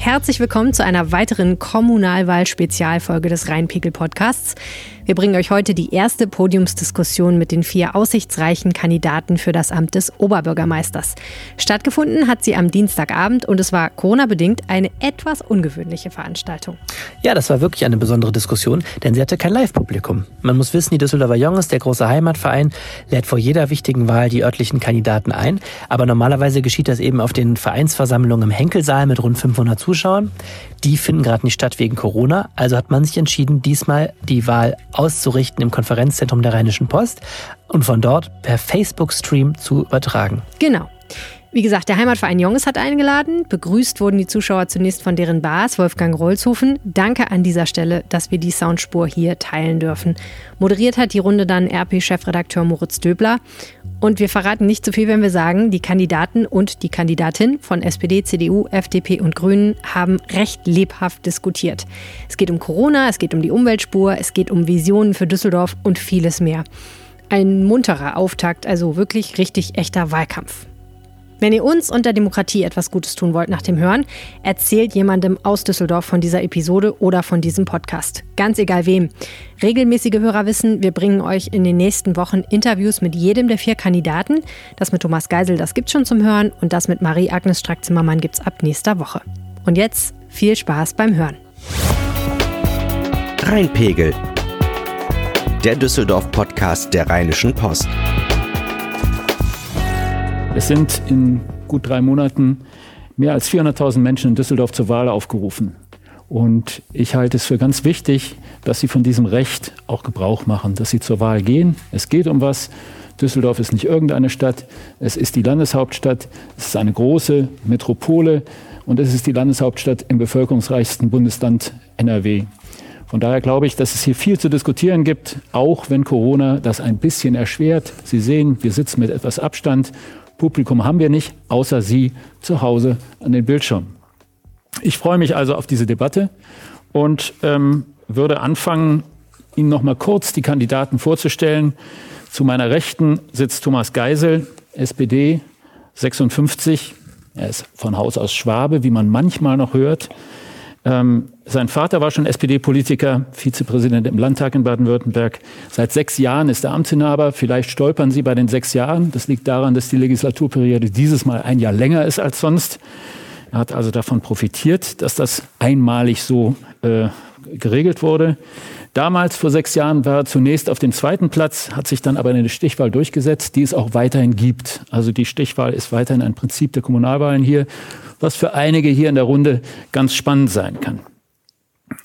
Herzlich willkommen zu einer weiteren Kommunalwahl-Spezialfolge des Rheinpegel-Podcasts. Wir bringen euch heute die erste Podiumsdiskussion mit den vier aussichtsreichen Kandidaten für das Amt des Oberbürgermeisters. Stattgefunden hat sie am Dienstagabend und es war Corona-bedingt eine etwas ungewöhnliche Veranstaltung. Ja, das war wirklich eine besondere Diskussion, denn sie hatte kein Live-Publikum. Man muss wissen, die Düsseldorfer Jonges, der große Heimatverein, lädt vor jeder wichtigen Wahl die örtlichen Kandidaten ein. Aber normalerweise geschieht das eben auf den Vereinsversammlungen im Henkelsaal mit rund 500 Zuschauern. Die finden gerade nicht statt wegen Corona. Also hat man sich entschieden, diesmal die Wahl auszurichten im Konferenzzentrum der Rheinischen Post und von dort per Facebook-Stream zu übertragen. Genau. Wie gesagt, der Heimatverein Jonges hat eingeladen. Begrüßt wurden die Zuschauer zunächst von deren Bas, Wolfgang Rolzhofen. Danke an dieser Stelle, dass wir die Soundspur hier teilen dürfen. Moderiert hat die Runde dann RP-Chefredakteur Moritz Döbler. Und wir verraten nicht zu viel, wenn wir sagen, die Kandidaten und die Kandidatin von SPD, CDU, FDP und Grünen haben recht lebhaft diskutiert. Es geht um Corona, es geht um die Umweltspur, es geht um Visionen für Düsseldorf und vieles mehr. Ein munterer Auftakt, also wirklich richtig echter Wahlkampf. Wenn ihr uns und der Demokratie etwas Gutes tun wollt nach dem Hören, erzählt jemandem aus Düsseldorf von dieser Episode oder von diesem Podcast. Ganz egal wem. Regelmäßige Hörer wissen, wir bringen euch in den nächsten Wochen Interviews mit jedem der vier Kandidaten. Das mit Thomas Geisel, das gibt's schon zum Hören und das mit Marie-Agnes Strack-Zimmermann gibt's ab nächster Woche. Und jetzt viel Spaß beim Hören. Rheinpegel. Der Düsseldorf-Podcast der Rheinischen Post. Es sind in gut drei Monaten mehr als 400.000 Menschen in Düsseldorf zur Wahl aufgerufen. Und ich halte es für ganz wichtig, dass sie von diesem Recht auch Gebrauch machen, dass sie zur Wahl gehen. Es geht um was. Düsseldorf ist nicht irgendeine Stadt, es ist die Landeshauptstadt, es ist eine große Metropole und es ist die Landeshauptstadt im bevölkerungsreichsten Bundesland NRW. Von daher glaube ich, dass es hier viel zu diskutieren gibt, auch wenn Corona das ein bisschen erschwert. Sie sehen, wir sitzen mit etwas Abstand Publikum haben wir nicht, außer Sie zu Hause an den Bildschirmen. Ich freue mich also auf diese Debatte und ähm, würde anfangen, Ihnen noch mal kurz die Kandidaten vorzustellen. Zu meiner Rechten sitzt Thomas Geisel, SPD, 56. Er ist von Haus aus Schwabe, wie man manchmal noch hört. Ähm, sein Vater war schon SPD-Politiker, Vizepräsident im Landtag in Baden-Württemberg. Seit sechs Jahren ist er Amtsinhaber. Vielleicht stolpern Sie bei den sechs Jahren. Das liegt daran, dass die Legislaturperiode dieses Mal ein Jahr länger ist als sonst. Er hat also davon profitiert, dass das einmalig so äh, geregelt wurde. Damals, vor sechs Jahren, war er zunächst auf dem zweiten Platz, hat sich dann aber eine Stichwahl durchgesetzt, die es auch weiterhin gibt. Also die Stichwahl ist weiterhin ein Prinzip der Kommunalwahlen hier was für einige hier in der Runde ganz spannend sein kann.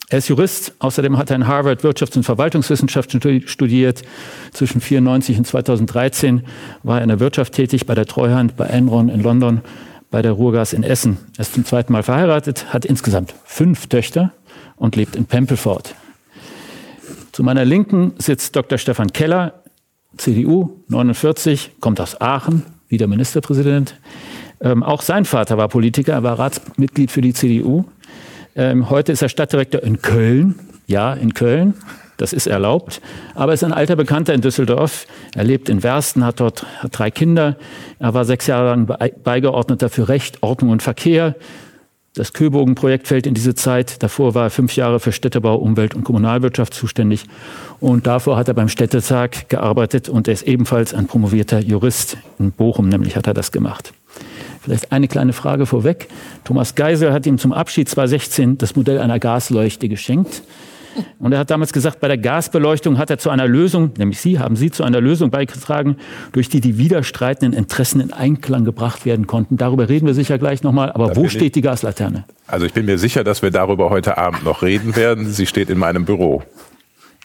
Er ist Jurist, außerdem hat er in Harvard Wirtschafts- und Verwaltungswissenschaften studiert. Zwischen 1994 und 2013 war er in der Wirtschaft tätig, bei der Treuhand, bei Enron in London, bei der Ruhrgas in Essen. Er ist zum zweiten Mal verheiratet, hat insgesamt fünf Töchter und lebt in Pempelfort. Zu meiner Linken sitzt Dr. Stefan Keller, CDU, 49, kommt aus Aachen, wieder Ministerpräsident. Ähm, auch sein Vater war Politiker, er war Ratsmitglied für die CDU. Ähm, heute ist er Stadtdirektor in Köln. Ja, in Köln. Das ist erlaubt. Aber er ist ein alter Bekannter in Düsseldorf. Er lebt in Wersten, hat dort hat drei Kinder. Er war sechs Jahre lang Beigeordneter für Recht, Ordnung und Verkehr. Das Köbogen-Projekt fällt in diese Zeit. Davor war er fünf Jahre für Städtebau, Umwelt und Kommunalwirtschaft zuständig. Und davor hat er beim Städtetag gearbeitet und er ist ebenfalls ein promovierter Jurist. In Bochum nämlich hat er das gemacht. Vielleicht eine kleine Frage vorweg. Thomas Geisel hat ihm zum Abschied 2016 das Modell einer Gasleuchte geschenkt. Und er hat damals gesagt, bei der Gasbeleuchtung hat er zu einer Lösung, nämlich Sie, haben Sie zu einer Lösung beigetragen, durch die die widerstreitenden Interessen in Einklang gebracht werden konnten. Darüber reden wir sicher gleich nochmal. Aber da wo steht ich, die Gaslaterne? Also ich bin mir sicher, dass wir darüber heute Abend noch reden werden. Sie steht in meinem Büro.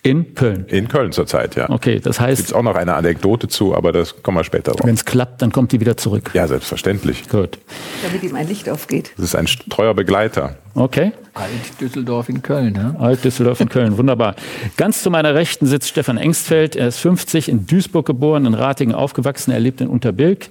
In Köln. In Köln zurzeit, ja. Okay, das heißt. Gibt auch noch eine Anekdote zu, aber das kommen wir später drauf. Wenn es klappt, dann kommt die wieder zurück. Ja, selbstverständlich. Gut. Damit ihm ein Licht aufgeht. Das ist ein treuer Begleiter. Okay. Alt-Düsseldorf in Köln, ja. Alt-Düsseldorf in Köln, wunderbar. Ganz zu meiner Rechten sitzt Stefan Engstfeld. Er ist 50, in Duisburg geboren, in Ratingen aufgewachsen. Er lebt in Unterbilk.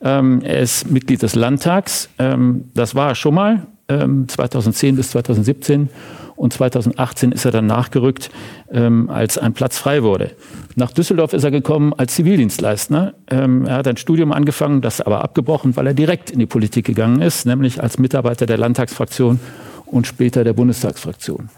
Ähm, er ist Mitglied des Landtags. Ähm, das war er schon mal, ähm, 2010 bis 2017 und 2018 ist er dann nachgerückt, ähm, als ein Platz frei wurde. Nach Düsseldorf ist er gekommen als Zivildienstleister. Ähm, er hat ein Studium angefangen, das aber abgebrochen, weil er direkt in die Politik gegangen ist, nämlich als Mitarbeiter der Landtagsfraktion und später der Bundestagsfraktion.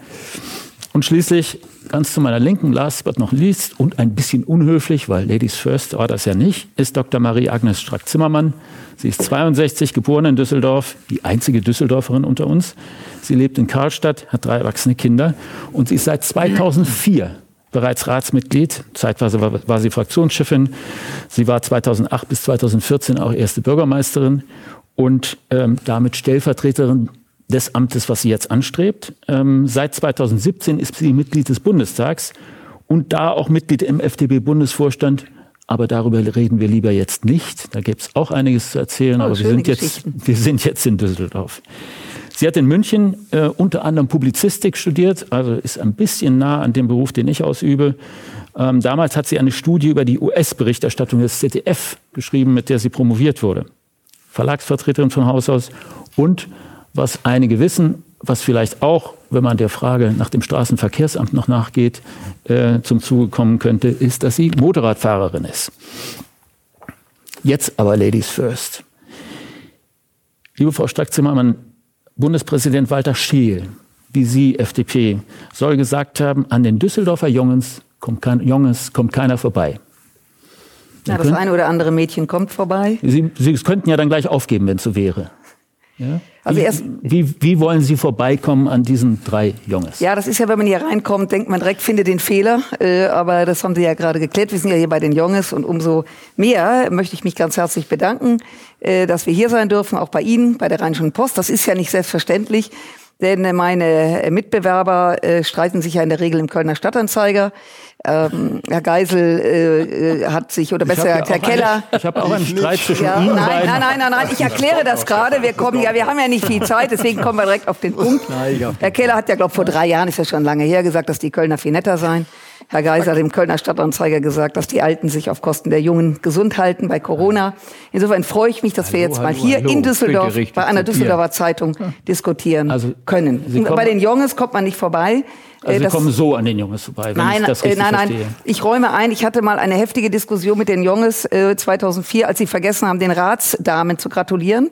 Und schließlich ganz zu meiner Linken, last but not least und ein bisschen unhöflich, weil Ladies First war das ja nicht, ist Dr. Marie-Agnes Strack-Zimmermann. Sie ist 62, geboren in Düsseldorf, die einzige Düsseldorferin unter uns. Sie lebt in Karlstadt, hat drei erwachsene Kinder und sie ist seit 2004 bereits Ratsmitglied. Zeitweise war, war sie Fraktionschefin. Sie war 2008 bis 2014 auch erste Bürgermeisterin und ähm, damit Stellvertreterin des Amtes, was sie jetzt anstrebt. Ähm, seit 2017 ist sie Mitglied des Bundestags und da auch Mitglied im FDP-Bundesvorstand. Aber darüber reden wir lieber jetzt nicht. Da gibt es auch einiges zu erzählen, oh, aber wir sind, jetzt, wir sind jetzt in Düsseldorf. Sie hat in München äh, unter anderem Publizistik studiert, also ist ein bisschen nah an dem Beruf, den ich ausübe. Ähm, damals hat sie eine Studie über die US-Berichterstattung des ZDF geschrieben, mit der sie promoviert wurde. Verlagsvertreterin von Haus aus und was einige wissen, was vielleicht auch, wenn man der Frage nach dem Straßenverkehrsamt noch nachgeht, äh, zum Zuge kommen könnte, ist, dass sie Motorradfahrerin ist. Jetzt aber Ladies First. Liebe Frau Strack-Zimmermann, Bundespräsident Walter Scheel, wie Sie, FDP, soll gesagt haben, an den Düsseldorfer Jungs kommt, kein, Jungs kommt keiner vorbei. Ja, das eine oder andere Mädchen kommt vorbei. Sie, Sie könnten ja dann gleich aufgeben, wenn es so wäre. Ja? Also wie, erst, wie, wie wollen Sie vorbeikommen an diesen drei Jungs? Ja, das ist ja, wenn man hier reinkommt, denkt man direkt, finde den Fehler. Äh, aber das haben Sie ja gerade geklärt. Wir sind ja hier bei den Jungs und umso mehr möchte ich mich ganz herzlich bedanken, äh, dass wir hier sein dürfen, auch bei Ihnen, bei der Rheinischen Post. Das ist ja nicht selbstverständlich. Denn meine Mitbewerber äh, streiten sich ja in der Regel im Kölner Stadtanzeiger. Ähm, Herr Geisel äh, äh hat sich, oder besser Herr Keller. Eine, ich habe auch einen Streit zwischen ja, Ihnen nein, nein, nein, nein, nein, ich erkläre das gerade. Wir kommen, ja, wir haben ja nicht viel Zeit, deswegen kommen wir direkt auf den Punkt. Herr Keller hat ja, glaube vor drei Jahren, ist ja schon lange her, gesagt, dass die Kölner viel netter seien. Herr Geiser hat dem Kölner Stadtanzeiger gesagt, dass die Alten sich auf Kosten der Jungen gesund halten bei Corona. Insofern freue ich mich, dass wir jetzt mal hallo, hier hallo. in Düsseldorf bei einer Düsseldorfer Zeitung diskutieren also, können. Bei den Jungs kommt man nicht vorbei. Also Sie kommen so an den Jungs vorbei, wenn nein, ich das richtig nein, nein. Verstehe. Ich räume ein, ich hatte mal eine heftige Diskussion mit den Jungs äh, 2004, als sie vergessen haben, den Ratsdamen zu gratulieren.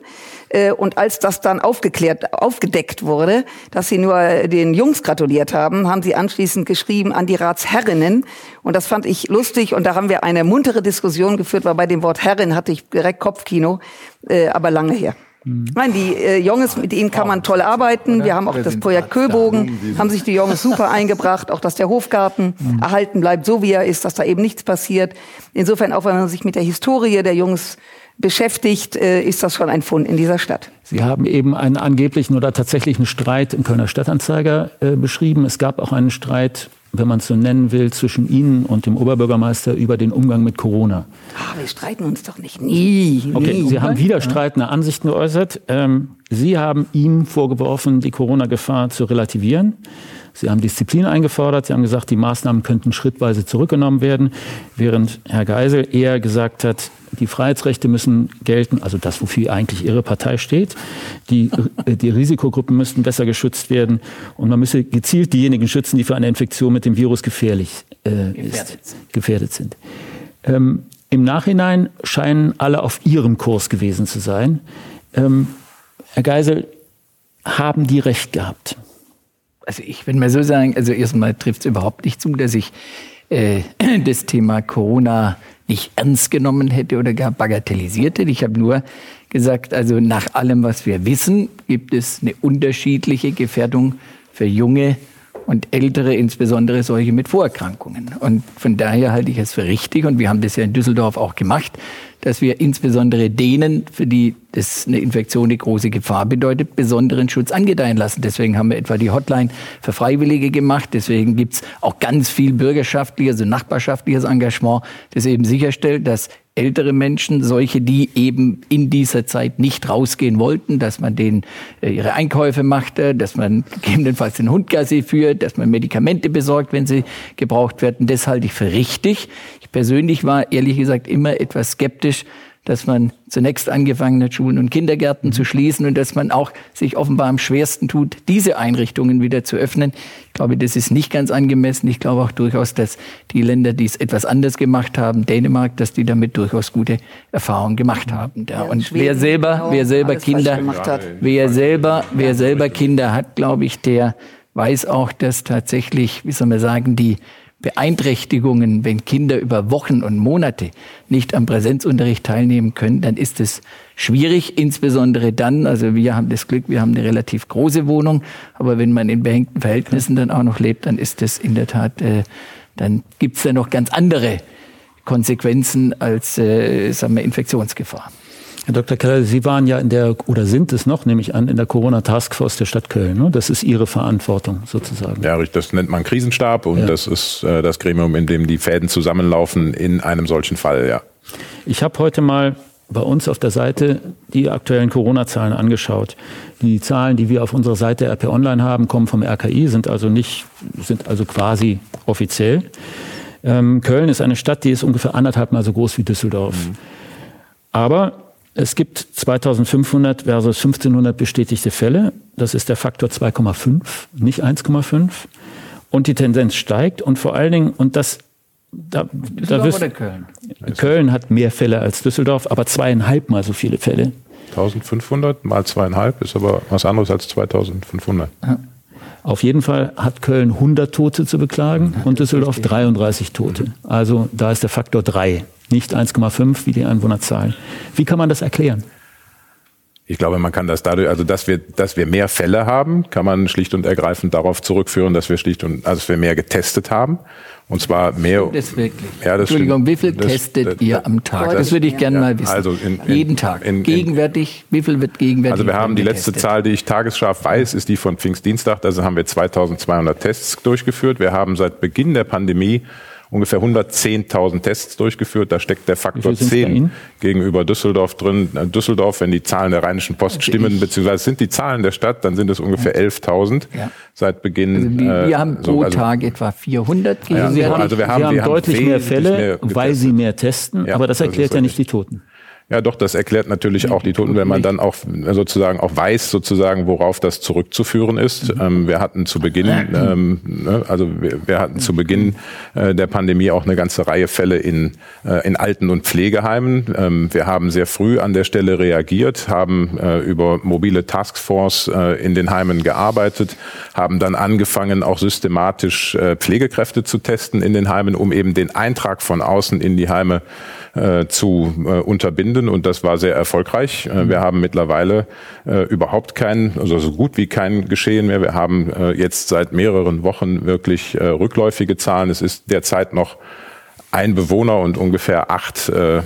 Äh, und als das dann aufgeklärt, aufgedeckt wurde, dass sie nur den Jungs gratuliert haben, haben sie anschließend geschrieben an die Ratsherrinnen. Und das fand ich lustig und da haben wir eine muntere Diskussion geführt, weil bei dem Wort Herrin hatte ich direkt Kopfkino, äh, aber lange her. Mhm. Nein, die äh, Jungs, mit ihnen kann man toll arbeiten. Wir haben auch das Projekt Köbogen, haben sich die Jungs super eingebracht, auch dass der Hofgarten mhm. erhalten bleibt, so wie er ist, dass da eben nichts passiert. Insofern, auch wenn man sich mit der Historie der Jungs beschäftigt, äh, ist das schon ein Fund in dieser Stadt. Sie haben eben einen angeblichen oder tatsächlichen Streit im Kölner Stadtanzeiger äh, beschrieben. Es gab auch einen Streit wenn man es so nennen will, zwischen Ihnen und dem Oberbürgermeister über den Umgang mit Corona. Ah, wir streiten uns doch nicht. Nie. Okay, nie. Sie haben widerstreitende Ansichten geäußert. Ähm, Sie haben ihm vorgeworfen, die Corona-Gefahr zu relativieren. Sie haben Disziplin eingefordert. Sie haben gesagt, die Maßnahmen könnten schrittweise zurückgenommen werden, während Herr Geisel eher gesagt hat, die Freiheitsrechte müssen gelten, also das, wofür eigentlich Ihre Partei steht. Die, äh, die Risikogruppen müssten besser geschützt werden und man müsse gezielt diejenigen schützen, die für eine Infektion mit dem Virus gefährlich äh, gefährdet ist, sind. Gefährdet sind. Ähm, Im Nachhinein scheinen alle auf ihrem Kurs gewesen zu sein. Ähm, Herr Geisel, haben die recht gehabt? Also ich würde mal so sagen, also erstmal trifft es überhaupt nicht zu, dass ich äh, das Thema Corona nicht ernst genommen hätte oder gar bagatellisiert hätte. Ich habe nur gesagt, also nach allem, was wir wissen, gibt es eine unterschiedliche Gefährdung für junge und ältere, insbesondere solche mit Vorerkrankungen. Und von daher halte ich es für richtig, und wir haben das ja in Düsseldorf auch gemacht, dass wir insbesondere denen, für die das eine Infektion eine große Gefahr bedeutet, besonderen Schutz angedeihen lassen. Deswegen haben wir etwa die Hotline für Freiwillige gemacht. Deswegen gibt's auch ganz viel bürgerschaftliches, also nachbarschaftliches Engagement, das eben sicherstellt, dass ältere Menschen, solche, die eben in dieser Zeit nicht rausgehen wollten, dass man denen äh, ihre Einkäufe machte, dass man gegebenenfalls den Hund Gassi führt, dass man Medikamente besorgt, wenn sie gebraucht werden. Das halte ich für richtig. Ich persönlich war ehrlich gesagt immer etwas skeptisch, dass man zunächst angefangen hat, Schulen und Kindergärten zu schließen und dass man auch sich offenbar am schwersten tut, diese Einrichtungen wieder zu öffnen. Ich glaube, das ist nicht ganz angemessen. Ich glaube auch durchaus, dass die Länder, die es etwas anders gemacht haben, Dänemark, dass die damit durchaus gute Erfahrungen gemacht haben. Ja, und Schweden, wer selber, wer selber Kinder, gemacht hat. wer selber, wer selber Kinder hat, glaube ich, der weiß auch, dass tatsächlich, wie soll man sagen, die Beeinträchtigungen, wenn Kinder über Wochen und Monate nicht am Präsenzunterricht teilnehmen können, dann ist es schwierig, insbesondere dann, also wir haben das Glück, wir haben eine relativ große Wohnung, aber wenn man in behängten Verhältnissen dann auch noch lebt, dann ist das in der Tat, äh, dann gibt's da noch ganz andere Konsequenzen als äh, sagen wir, Infektionsgefahr. Herr Dr. Keller, Sie waren ja in der, oder sind es noch, nehme ich an, in der Corona-Taskforce der Stadt Köln. Ne? Das ist Ihre Verantwortung sozusagen. Ja, das nennt man Krisenstab und Ja. das ist äh, das Gremium, in dem die Fäden zusammenlaufen in einem solchen Fall, ja. Ich habe heute mal bei uns auf der Seite die aktuellen Corona-Zahlen angeschaut. Die Zahlen, die wir auf unserer Seite RP Online haben, kommen vom RKI, sind also nicht, sind also quasi offiziell. Ähm, Köln ist eine Stadt, die ist ungefähr anderthalb Mal so groß wie Düsseldorf. Aber es gibt 2500 versus 1500 bestätigte Fälle. Das ist der Faktor 2,5, nicht 1,5. Und die Tendenz steigt. Und vor allen Dingen, und das, da, da oder Köln? Köln hat mehr Fälle als Düsseldorf, aber zweieinhalb Mal so viele Fälle. 1500 mal zweieinhalb ist aber was anderes als 2500. Auf jeden Fall hat Köln 100 Tote zu beklagen und Düsseldorf 33 Tote. Also da ist der Faktor 3, nicht 1,5 wie die Einwohnerzahlen. Wie kann man das erklären? Ich glaube, man kann das dadurch, also dass wir, dass wir mehr Fälle haben, kann man schlicht und ergreifend darauf zurückführen, dass wir schlicht und, also dass wir mehr getestet haben. Und zwar mehr. Das wirklich. Ja, das Entschuldigung, stimmt. wie viel Das- testet das- ihr am Tag? das- Das würde ich gerne ja. mal wissen. Also in- in- Jeden Tag. in- in- gegenwärtig, wie viel wird gegenwärtig? Also wir haben die letzte getestet? Zahl, die ich tagesscharf weiß, ist die von Pfingstdienstag. Also haben wir 2200 Tests durchgeführt. Wir haben seit Beginn der Pandemie ungefähr 110.000 Tests durchgeführt. Da steckt der Faktor Wie viel sind's bei 10 Ihnen? gegenüber Düsseldorf drin. Äh, Düsseldorf, wenn die Zahlen der Rheinischen Post Also stimmen, beziehungsweise sind die Zahlen der Stadt, dann sind es ungefähr 11.000 Ja. seit Beginn. Also wir, äh, wir haben so, pro also- Tag etwa 400 Ja, gegenwärtig. Sie haben- also wir haben- Sie haben wir haben deutlich mehr Fälle, mehr weil. Sie mehr testen, aber das das erklärt ist ja nicht die. Toten. Ja, doch, das erklärt natürlich auch die Toten, wenn man dann auch äh, sozusagen auch weiß, sozusagen, worauf das zurückzuführen ist. Ähm, wir hatten zu Beginn, ähm, ne, also wir, wir hatten zu Beginn äh, der Pandemie auch eine ganze Reihe Fälle in, äh, in Alten- und Pflegeheimen. Ähm, wir haben sehr früh an der Stelle reagiert, haben äh, über mobile Taskforce äh, in den Heimen gearbeitet, haben dann angefangen, auch systematisch äh, Pflegekräfte zu testen in den Heimen, um eben den Eintrag von außen in die Heime äh, zu äh, unterbinden und das war sehr erfolgreich. Äh, wir haben mittlerweile äh, überhaupt kein, also so gut wie kein Geschehen mehr. Wir haben äh, jetzt seit mehreren Wochen wirklich äh, rückläufige Zahlen. Es ist derzeit noch ein Bewohner und ungefähr acht, äh, äh,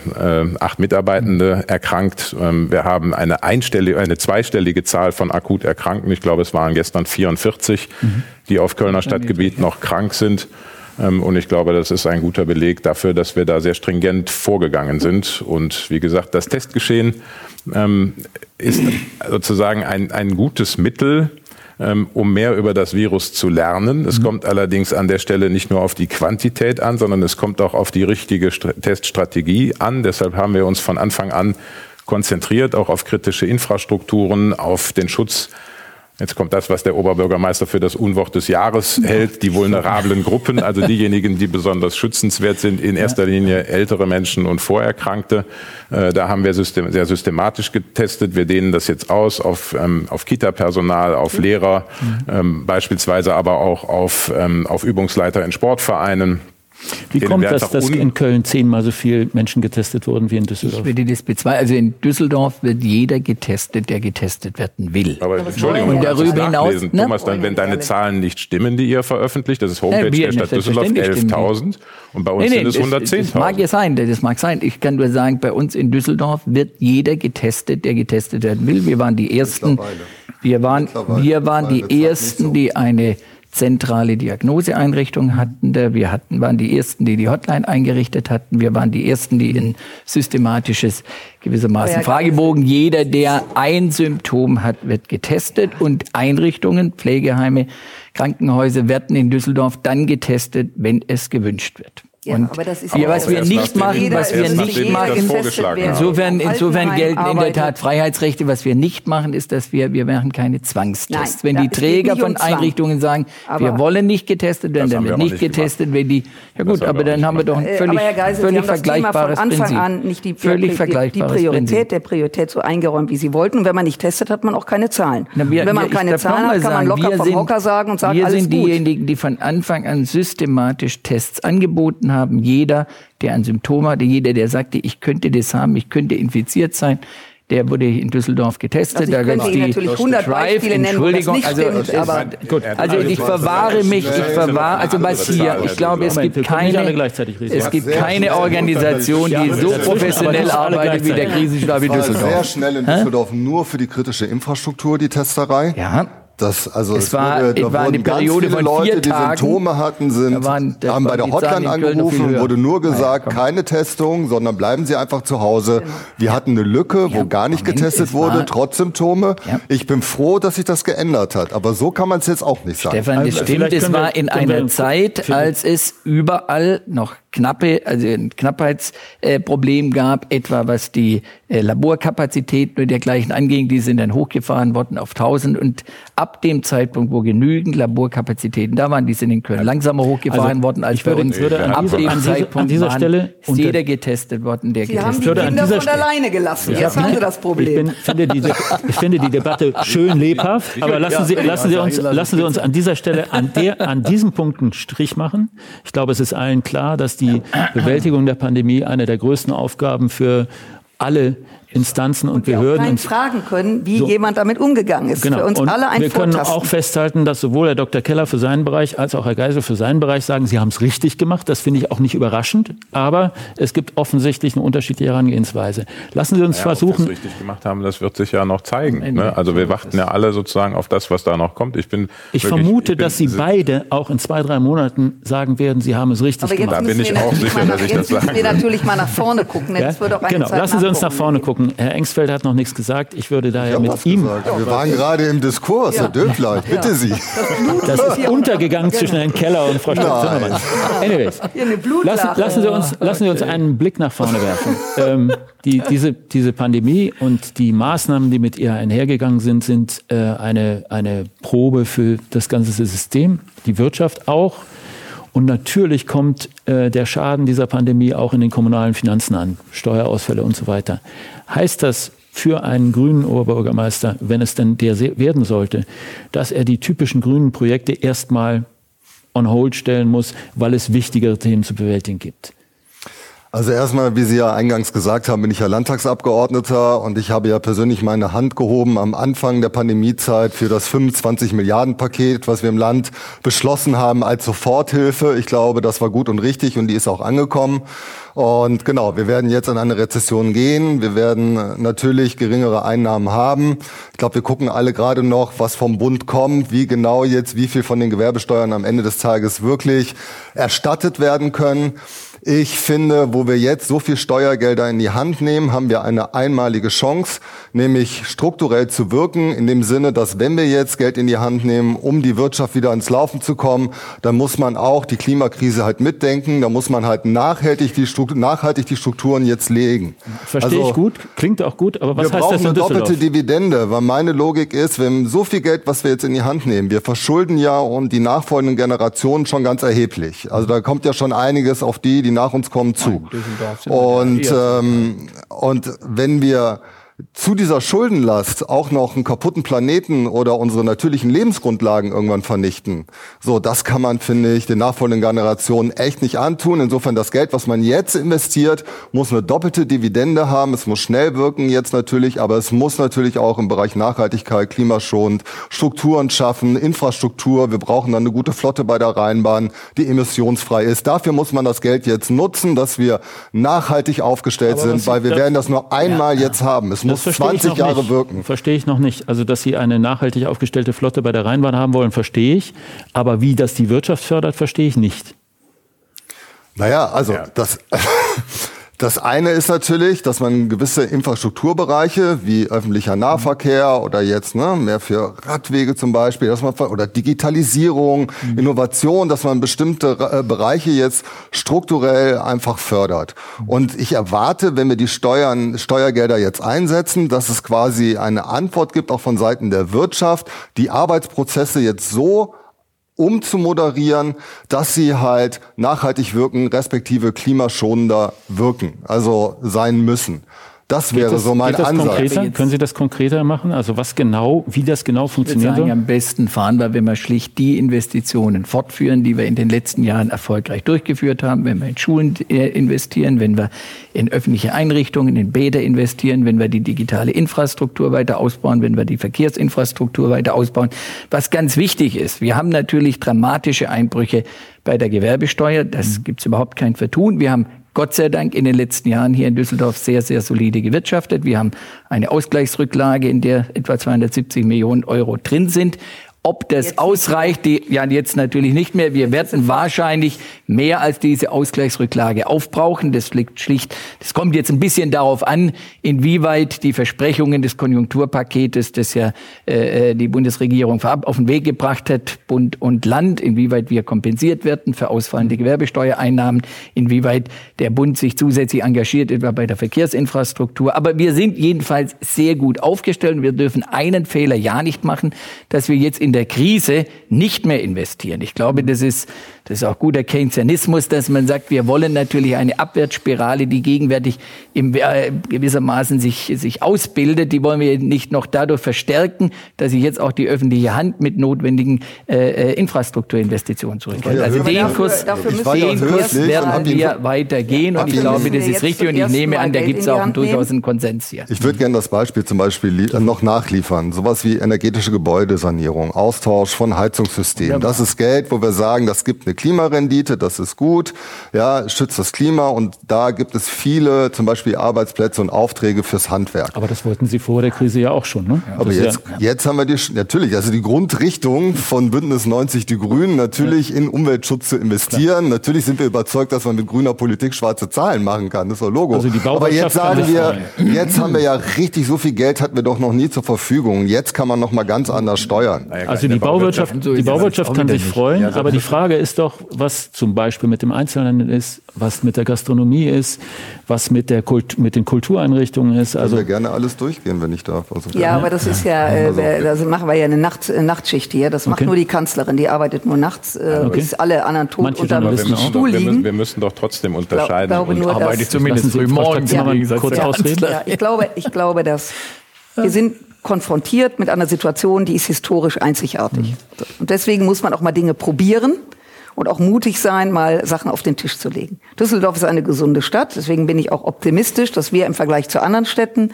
acht Mitarbeitende erkrankt. Ähm, wir haben eine einstellige, eine zweistellige Zahl von akut Erkrankten. Ich glaube, es waren gestern 44, die auf Kölner Stadtgebiet noch krank sind. Ähm, Und ich glaube, das ist ein guter Beleg dafür, dass wir da sehr stringent vorgegangen sind. Und wie gesagt, das Testgeschehen ähm, ist sozusagen ein, ein gutes Mittel, ähm, um mehr über das Virus zu lernen. Es kommt allerdings an der Stelle nicht nur auf die Quantität an, sondern es kommt auch auf die richtige Stra- Teststrategie an. Deshalb haben wir uns von Anfang an konzentriert, auch auf kritische Infrastrukturen, auf den Schutz Jetzt kommt das, was der Oberbürgermeister für das Unwort des Jahres hält, die vulnerablen Gruppen, also diejenigen, die besonders schützenswert sind, in erster Linie ältere Menschen und Vorerkrankte. Äh, Da haben wir sehr systematisch getestet. Wir dehnen das jetzt aus auf, ähm, auf Kita-Personal, auf Lehrer, ähm, beispielsweise aber auch auf, ähm, auf Übungsleiter in Sportvereinen. Wie kommt das, dass in Köln zehnmal so viele Menschen getestet wurden wie in Ich Düsseldorf? würde das bezweifeln. Also in Düsseldorf wird jeder getestet, der getestet werden will. Aber Entschuldigung, Und darüber es hinaus, nachlesen. ne? Thomas, dann, wenn deine Zahlen nicht stimmen, die ihr veröffentlicht, das ist Homepage Ja, der Stadt Düsseldorf, selbstverständlich stimmen 11.000 und bei uns sind es das, das 110.000. mag ja sein, das mag sein. Ich kann nur sagen, bei uns in Düsseldorf wird jeder getestet, der getestet werden will. Wir waren die ersten, wir waren, wir waren die ersten, so. die eine zentrale Diagnoseeinrichtung hatten. Wir hatten, waren die ersten, die die Hotline eingerichtet hatten. Wir waren die ersten, die ein systematisches gewissermaßen Fragebogen. Jeder, der ein Symptom hat, wird getestet und Einrichtungen, Pflegeheime, Krankenhäuser werden in Düsseldorf dann getestet, wenn es gewünscht wird. Ja, und aber das ist wir, ja was auch wir nicht machen, was wir nicht machen. Insofern, insofern gelten in der. Tat Freiheitsrechte. Was wir nicht machen, ist, dass wir, wir machen keine Zwangstests. Nein, Wenn die Träger von Zwang. Einrichtungen sagen, Aber- wir wollen nicht getestet werden, dann wir wird nicht getestet, wenn die, ja gut, aber wir dann haben wir doch ein Äh, völlig, aber Herr Geisel, völlig Thema von vergleichbares Anfang Prinzip. an nicht die, völlig die, die vergleichbares Priorität Prinzip. der Priorität so eingeräumt, wie Sie wollten. Und wenn man nicht testet, hat man auch keine Zahlen. Na, wir- wenn man wir- keine Zahlen hat, kann man locker wir vom sind- Hocker sagen und sagen, Wir alles sind gut. diejenigen, die von Anfang an systematisch Tests angeboten haben. Jeder, der ein Symptom hatte, jeder, der sagte, ich könnte das haben, ich könnte infiziert sein, der wurde in Düsseldorf getestet. Also ich da könnte gibt's Ihnen natürlich 100 Beispiele nennen, Entschuldigung, nicht also, stimmt, aber- gut, also ich verwahre mich, ich verwahre, also was hier, ich glaube, es gibt keine, es gibt keine. Organisation, die so professionell arbeitet wie der. Krisenstab in war sehr Düsseldorf. schnell in Düsseldorf nur für die kritische Infrastruktur, die Testerei. Ja. Das, also Es war- wurde, da es war eine wurden ganz Periode viele von Leute, vier die Tagen. Symptome hatten, sind, waren- haben bei der die Hotline angerufen, höher. wurde nur gesagt, komm. keine Testung, sondern bleiben Sie einfach zu Hause. Wir hatten eine Lücke, wo Ja, gar nicht Moment, getestet es war- wurde, trotz Symptome. Ja. Ich bin froh, dass sich das geändert hat, aber so kann man es jetzt auch nicht sagen. Stefan, das Also, stimmt. Es war in einer Zeit, als es überall noch knappe, also ein Knappheitsproblem gab, etwa was die äh, Laborkapazitäten und dergleichen anging. Die sind dann hochgefahren worden auf 1000 und ab dem Zeitpunkt, wo genügend Laborkapazitäten da waren, die sind in Köln langsamer hochgefahren Also, worden als ich würde- bei uns. ich würde an ab dieser- dem an Zeitpunkt an dieser waren, Stelle ist unter- jeder getestet worden, der Sie haben getestet die würde an Kinder dieser von Stelle- alleine gelassen. Jetzt Ja. haben Sie das Ich Problem. bin, finde die, ich finde die Debatte schön lebhaft, aber lassen Sie, lassen Sie, uns, lassen Sie uns an dieser Stelle, an, der, an diesem Punkt einen Strich machen. Ich glaube, es ist allen klar, dass die Bewältigung der Pandemie eine der größten Aufgaben für alle Instanzen und wir auch Behörden und fragen können, wie So. jemand damit umgegangen ist. Genau. Für uns und alle ein wir können Vortasten. auch festhalten, dass sowohl Herr Dr. Keller für seinen Bereich als auch Herr Geisel für seinen Bereich sagen, sie haben es richtig gemacht. Das finde ich auch nicht überraschend. Aber es gibt offensichtlich eine unterschiedliche Herangehensweise. Lassen Sie uns Ja, Ob wir versuchen, es richtig gemacht haben, das wird sich ja noch zeigen. Ne? Also wir warten ja alle sozusagen auf das, was da noch kommt. Ich bin ich wirklich- vermute, ich bin- dass Sie beide auch in zwei, drei Monaten sagen werden, Sie haben es richtig Aber jetzt gemacht. Da bin ich wir auch sicher, dass ich das jetzt müssen wir natürlich mal nach vorne gucken. Ja? Jetzt wird auch eine Genau, Zeit lassen Sie uns nach vorne gucken. Herr Engsfeld hat noch nichts gesagt. Ich würde Ich daher hab mit ihm, gesagt. Wir waren gerade im Diskurs, Herr Döbler, ich bitte Sie. das ist untergegangen zwischen Herrn Keller und Frau Zimmermann. Anyways, lassen, lassen, Sie uns, lassen Sie uns einen Blick nach vorne werfen. Ähm, die, diese, diese Pandemie und die Maßnahmen, die mit ihr einhergegangen sind, sind äh, eine, eine Probe für das ganze System, die Wirtschaft auch. Und natürlich kommt äh, der Schaden dieser Pandemie auch in den kommunalen Finanzen an, Steuerausfälle und so weiter. Heißt das für einen grünen Oberbürgermeister, wenn es denn der werden sollte, dass er die typischen grünen Projekte erstmal on hold stellen muss, weil es wichtigere Themen zu bewältigen gibt? Also erstmal, wie Sie ja eingangs gesagt haben, bin ich ja Landtagsabgeordneter und ich habe ja persönlich meine Hand gehoben am Anfang der Pandemiezeit für das 25 Milliarden Paket, was wir im Land beschlossen haben als Soforthilfe. Ich glaube, das war gut und richtig und die ist auch angekommen. Und genau, wir werden jetzt in eine Rezession gehen. Wir werden natürlich geringere Einnahmen haben. Ich glaube, wir gucken alle gerade noch, was vom Bund kommt, wie genau jetzt, wie viel von den Gewerbesteuern am Ende des Tages wirklich erstattet werden können. Ich finde, wo wir jetzt so viel Steuergelder in die Hand nehmen, haben wir eine einmalige Chance, nämlich strukturell zu wirken, in dem Sinne, dass wenn wir jetzt Geld in die Hand nehmen, um die Wirtschaft wieder ins Laufen zu kommen, dann muss man auch die Klimakrise halt mitdenken, da muss man halt nachhaltig die, Struktur, nachhaltig die Strukturen jetzt legen. Verstehe Also, ich gut, klingt auch gut, aber was wir heißt brauchen das in eine Düsseldorf? doppelte Dividende, weil meine Logik ist, wenn so viel Geld, was wir jetzt in die Hand nehmen, wir verschulden ja und die nachfolgenden Generationen schon ganz erheblich. Also da kommt ja schon einiges auf die, die nach uns kommen, zu. Und, ähm, und wenn wir zu dieser Schuldenlast auch noch einen kaputten Planeten oder unsere natürlichen Lebensgrundlagen irgendwann vernichten. So, das kann man, finde ich, den nachfolgenden Generationen echt nicht antun. Insofern das Geld, was man jetzt investiert, muss eine doppelte Dividende haben. Es muss schnell wirken jetzt natürlich, aber es muss natürlich auch im Bereich Nachhaltigkeit, klimaschonend, Strukturen schaffen, Infrastruktur. Wir brauchen dann eine gute Flotte bei der Rheinbahn, die emissionsfrei ist. Dafür muss man das Geld jetzt nutzen, dass wir nachhaltig aufgestellt Aber sind, weil wir werden das nur einmal jetzt haben. Es muss Das verstehe ich 20 noch Jahre nicht. wirken. Verstehe ich noch nicht. Also, dass Sie eine nachhaltig aufgestellte Flotte bei der Rheinbahn haben wollen, verstehe ich. Aber wie das die Wirtschaft fördert, verstehe ich nicht. Naja, also Ja. das, Das eine ist natürlich, dass man gewisse Infrastrukturbereiche wie öffentlicher Nahverkehr oder jetzt ne, mehr für Radwege zum Beispiel, dass man oder Digitalisierung, mhm. Innovation, dass man bestimmte äh, Bereiche jetzt strukturell einfach fördert. Und ich erwarte, wenn wir die Steuern, Steuergelder jetzt einsetzen, dass es quasi eine Antwort gibt, auch von Seiten der Wirtschaft, die Arbeitsprozesse jetzt so umzumoderieren, dass sie halt nachhaltig wirken, respektive klimaschonender wirken, also sein müssen. Das wäre das, so mein das Ansatz. Konkreter? Können Sie das konkreter machen? Also was genau, wie das genau funktioniert? Ich würde sagen, am besten fahren wir, wenn wir schlicht die Investitionen fortführen, die wir in den letzten Jahren erfolgreich durchgeführt haben, wenn wir in Schulen äh, investieren, wenn wir in öffentliche Einrichtungen, in Bäder investieren, wenn wir die digitale Infrastruktur weiter ausbauen, wenn wir die Verkehrsinfrastruktur weiter ausbauen. Was ganz wichtig ist, wir haben natürlich dramatische Einbrüche bei der Gewerbesteuer. Das mhm. gibt es überhaupt kein Vertun. Wir haben Gott sei Dank in den letzten Jahren hier in Düsseldorf sehr, sehr solide gewirtschaftet. Wir haben eine Ausgleichsrücklage, in der etwa 270 Millionen Euro drin sind. Ob das jetzt ausreicht, die, ja jetzt natürlich nicht mehr. Wir werden wahrscheinlich mehr als diese Ausgleichsrücklage aufbrauchen. Das liegt schlicht, das kommt jetzt ein bisschen darauf an, inwieweit die Versprechungen des Konjunkturpaketes, das ja äh, äh die Bundesregierung vorab auf den Weg gebracht hat, Bund und Land, inwieweit wir kompensiert werden für ausfallende Gewerbesteuereinnahmen, inwieweit der Bund sich zusätzlich engagiert, etwa bei der Verkehrsinfrastruktur. Aber wir sind jedenfalls sehr gut aufgestellt. Wir dürfen einen Fehler ja nicht machen, dass wir jetzt in in der Krise nicht mehr investieren. Ich glaube, das ist, das ist auch guter Keynesianismus, dass man sagt, wir wollen natürlich eine Abwärtsspirale, die gegenwärtig im, äh, gewissermaßen sich, sich ausbildet, die wollen wir nicht noch dadurch verstärken, dass sich jetzt auch die öffentliche Hand mit notwendigen äh, äh Infrastrukturinvestitionen zurückhält. Ja also den Kurs, den Kurs werden wir weitergehen und ich glaube, das ist richtig und ich nehme an, da gibt es auch durchaus einen Konsens hier. Ich würde gerne das Beispiel zum Beispiel noch nachliefern. Sowas wie energetische Gebäudesanierung. Austausch von Heizungssystemen. Das ist Geld, wo wir sagen, das gibt eine Klimarendite, das ist gut, ja, schützt das Klima und da gibt es viele zum Beispiel Arbeitsplätze und Aufträge fürs Handwerk. Aber das wollten Sie vor der Krise ja auch schon, ne? Ja, Aber jetzt, ja, jetzt haben wir die, natürlich, also die Grundrichtung von Bündnis 90 Die Grünen, natürlich ja. in Umweltschutz zu investieren. Klar. Natürlich sind wir überzeugt, dass man mit grüner Politik schwarze Zahlen machen kann, das ist doch Logo. Also die Aber jetzt sagen wir, jetzt haben wir ja richtig so viel Geld hatten wir doch noch nie zur Verfügung. Jetzt kann man noch mal ganz anders steuern. Also die Bauwirtschaft, die Bauwirtschaft kann sich freuen, ja, aber die Frage ist doch, was zum Beispiel mit dem Einzelhandel ist, was mit der Gastronomie ist, was mit, der Kult, mit den Kultureinrichtungen ist. Also wir gerne alles durchgehen, wenn ich darf. Also ja, aber das ist ja, äh, also machen wir ja eine Nacht, äh, Nachtschicht hier. Das macht okay. nur die Kanzlerin, die arbeitet nur nachts, äh, okay. bis alle anderen tot Manche unter dem Stuhl liegen. Wir müssen, wir müssen doch trotzdem unterscheiden. Ich glaube, nur, arbeitet zumindest früh morgens. Ja, kurz ausreden. Ja, ich glaube, ich glaube, dass wir sind konfrontiert mit einer Situation, die ist historisch einzigartig. Mhm. Und deswegen muss man auch mal Dinge probieren und auch mutig sein, mal Sachen auf den Tisch zu legen. Düsseldorf ist eine gesunde Stadt, deswegen bin ich auch optimistisch, dass wir im Vergleich zu anderen Städten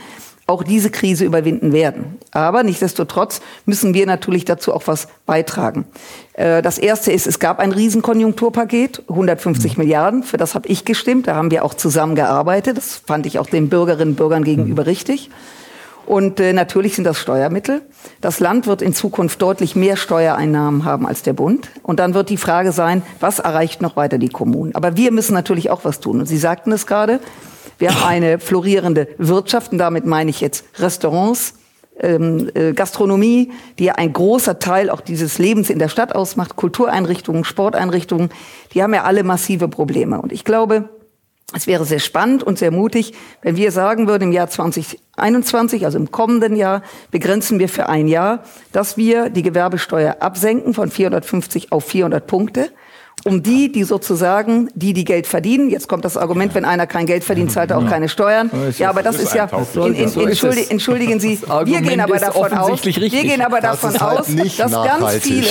auch diese Krise überwinden werden. Aber nichtsdestotrotz müssen wir natürlich dazu auch was beitragen. Äh, das erste ist, es gab ein Riesenkonjunkturpaket, 150 mhm. Milliarden, für das habe ich gestimmt, da haben wir auch zusammengearbeitet, das fand ich auch den Bürgerinnen und Bürgern gegenüber mhm. richtig. Und äh, natürlich sind das Steuermittel. Das Land wird in Zukunft deutlich mehr Steuereinnahmen haben als der Bund. Und dann wird die Frage sein, was erreicht noch weiter die Kommunen? Aber wir müssen natürlich auch was tun. Und Sie sagten es gerade, wir haben eine florierende Wirtschaft und damit meine ich jetzt Restaurants, ähm, äh, Gastronomie, die ja ein großer Teil auch dieses Lebens in der Stadt ausmacht, Kultureinrichtungen, Sporteinrichtungen, die haben ja alle massive Probleme. Und ich glaube, es wäre sehr spannend und sehr mutig, wenn wir sagen würden, im Jahr 2021, also im kommenden Jahr, begrenzen wir für ein Jahr, dass wir die Gewerbesteuer absenken von 450 auf 400 Punkte um die, die sozusagen, die, die Geld verdienen. Jetzt kommt das Argument, wenn einer kein Geld verdient, zahlt er auch keine Steuern. Ja, aber das ist ja, in, in, entschuldigen, entschuldigen Sie, wir gehen aber davon aus, wir gehen aber davon aus, dass ganz viele,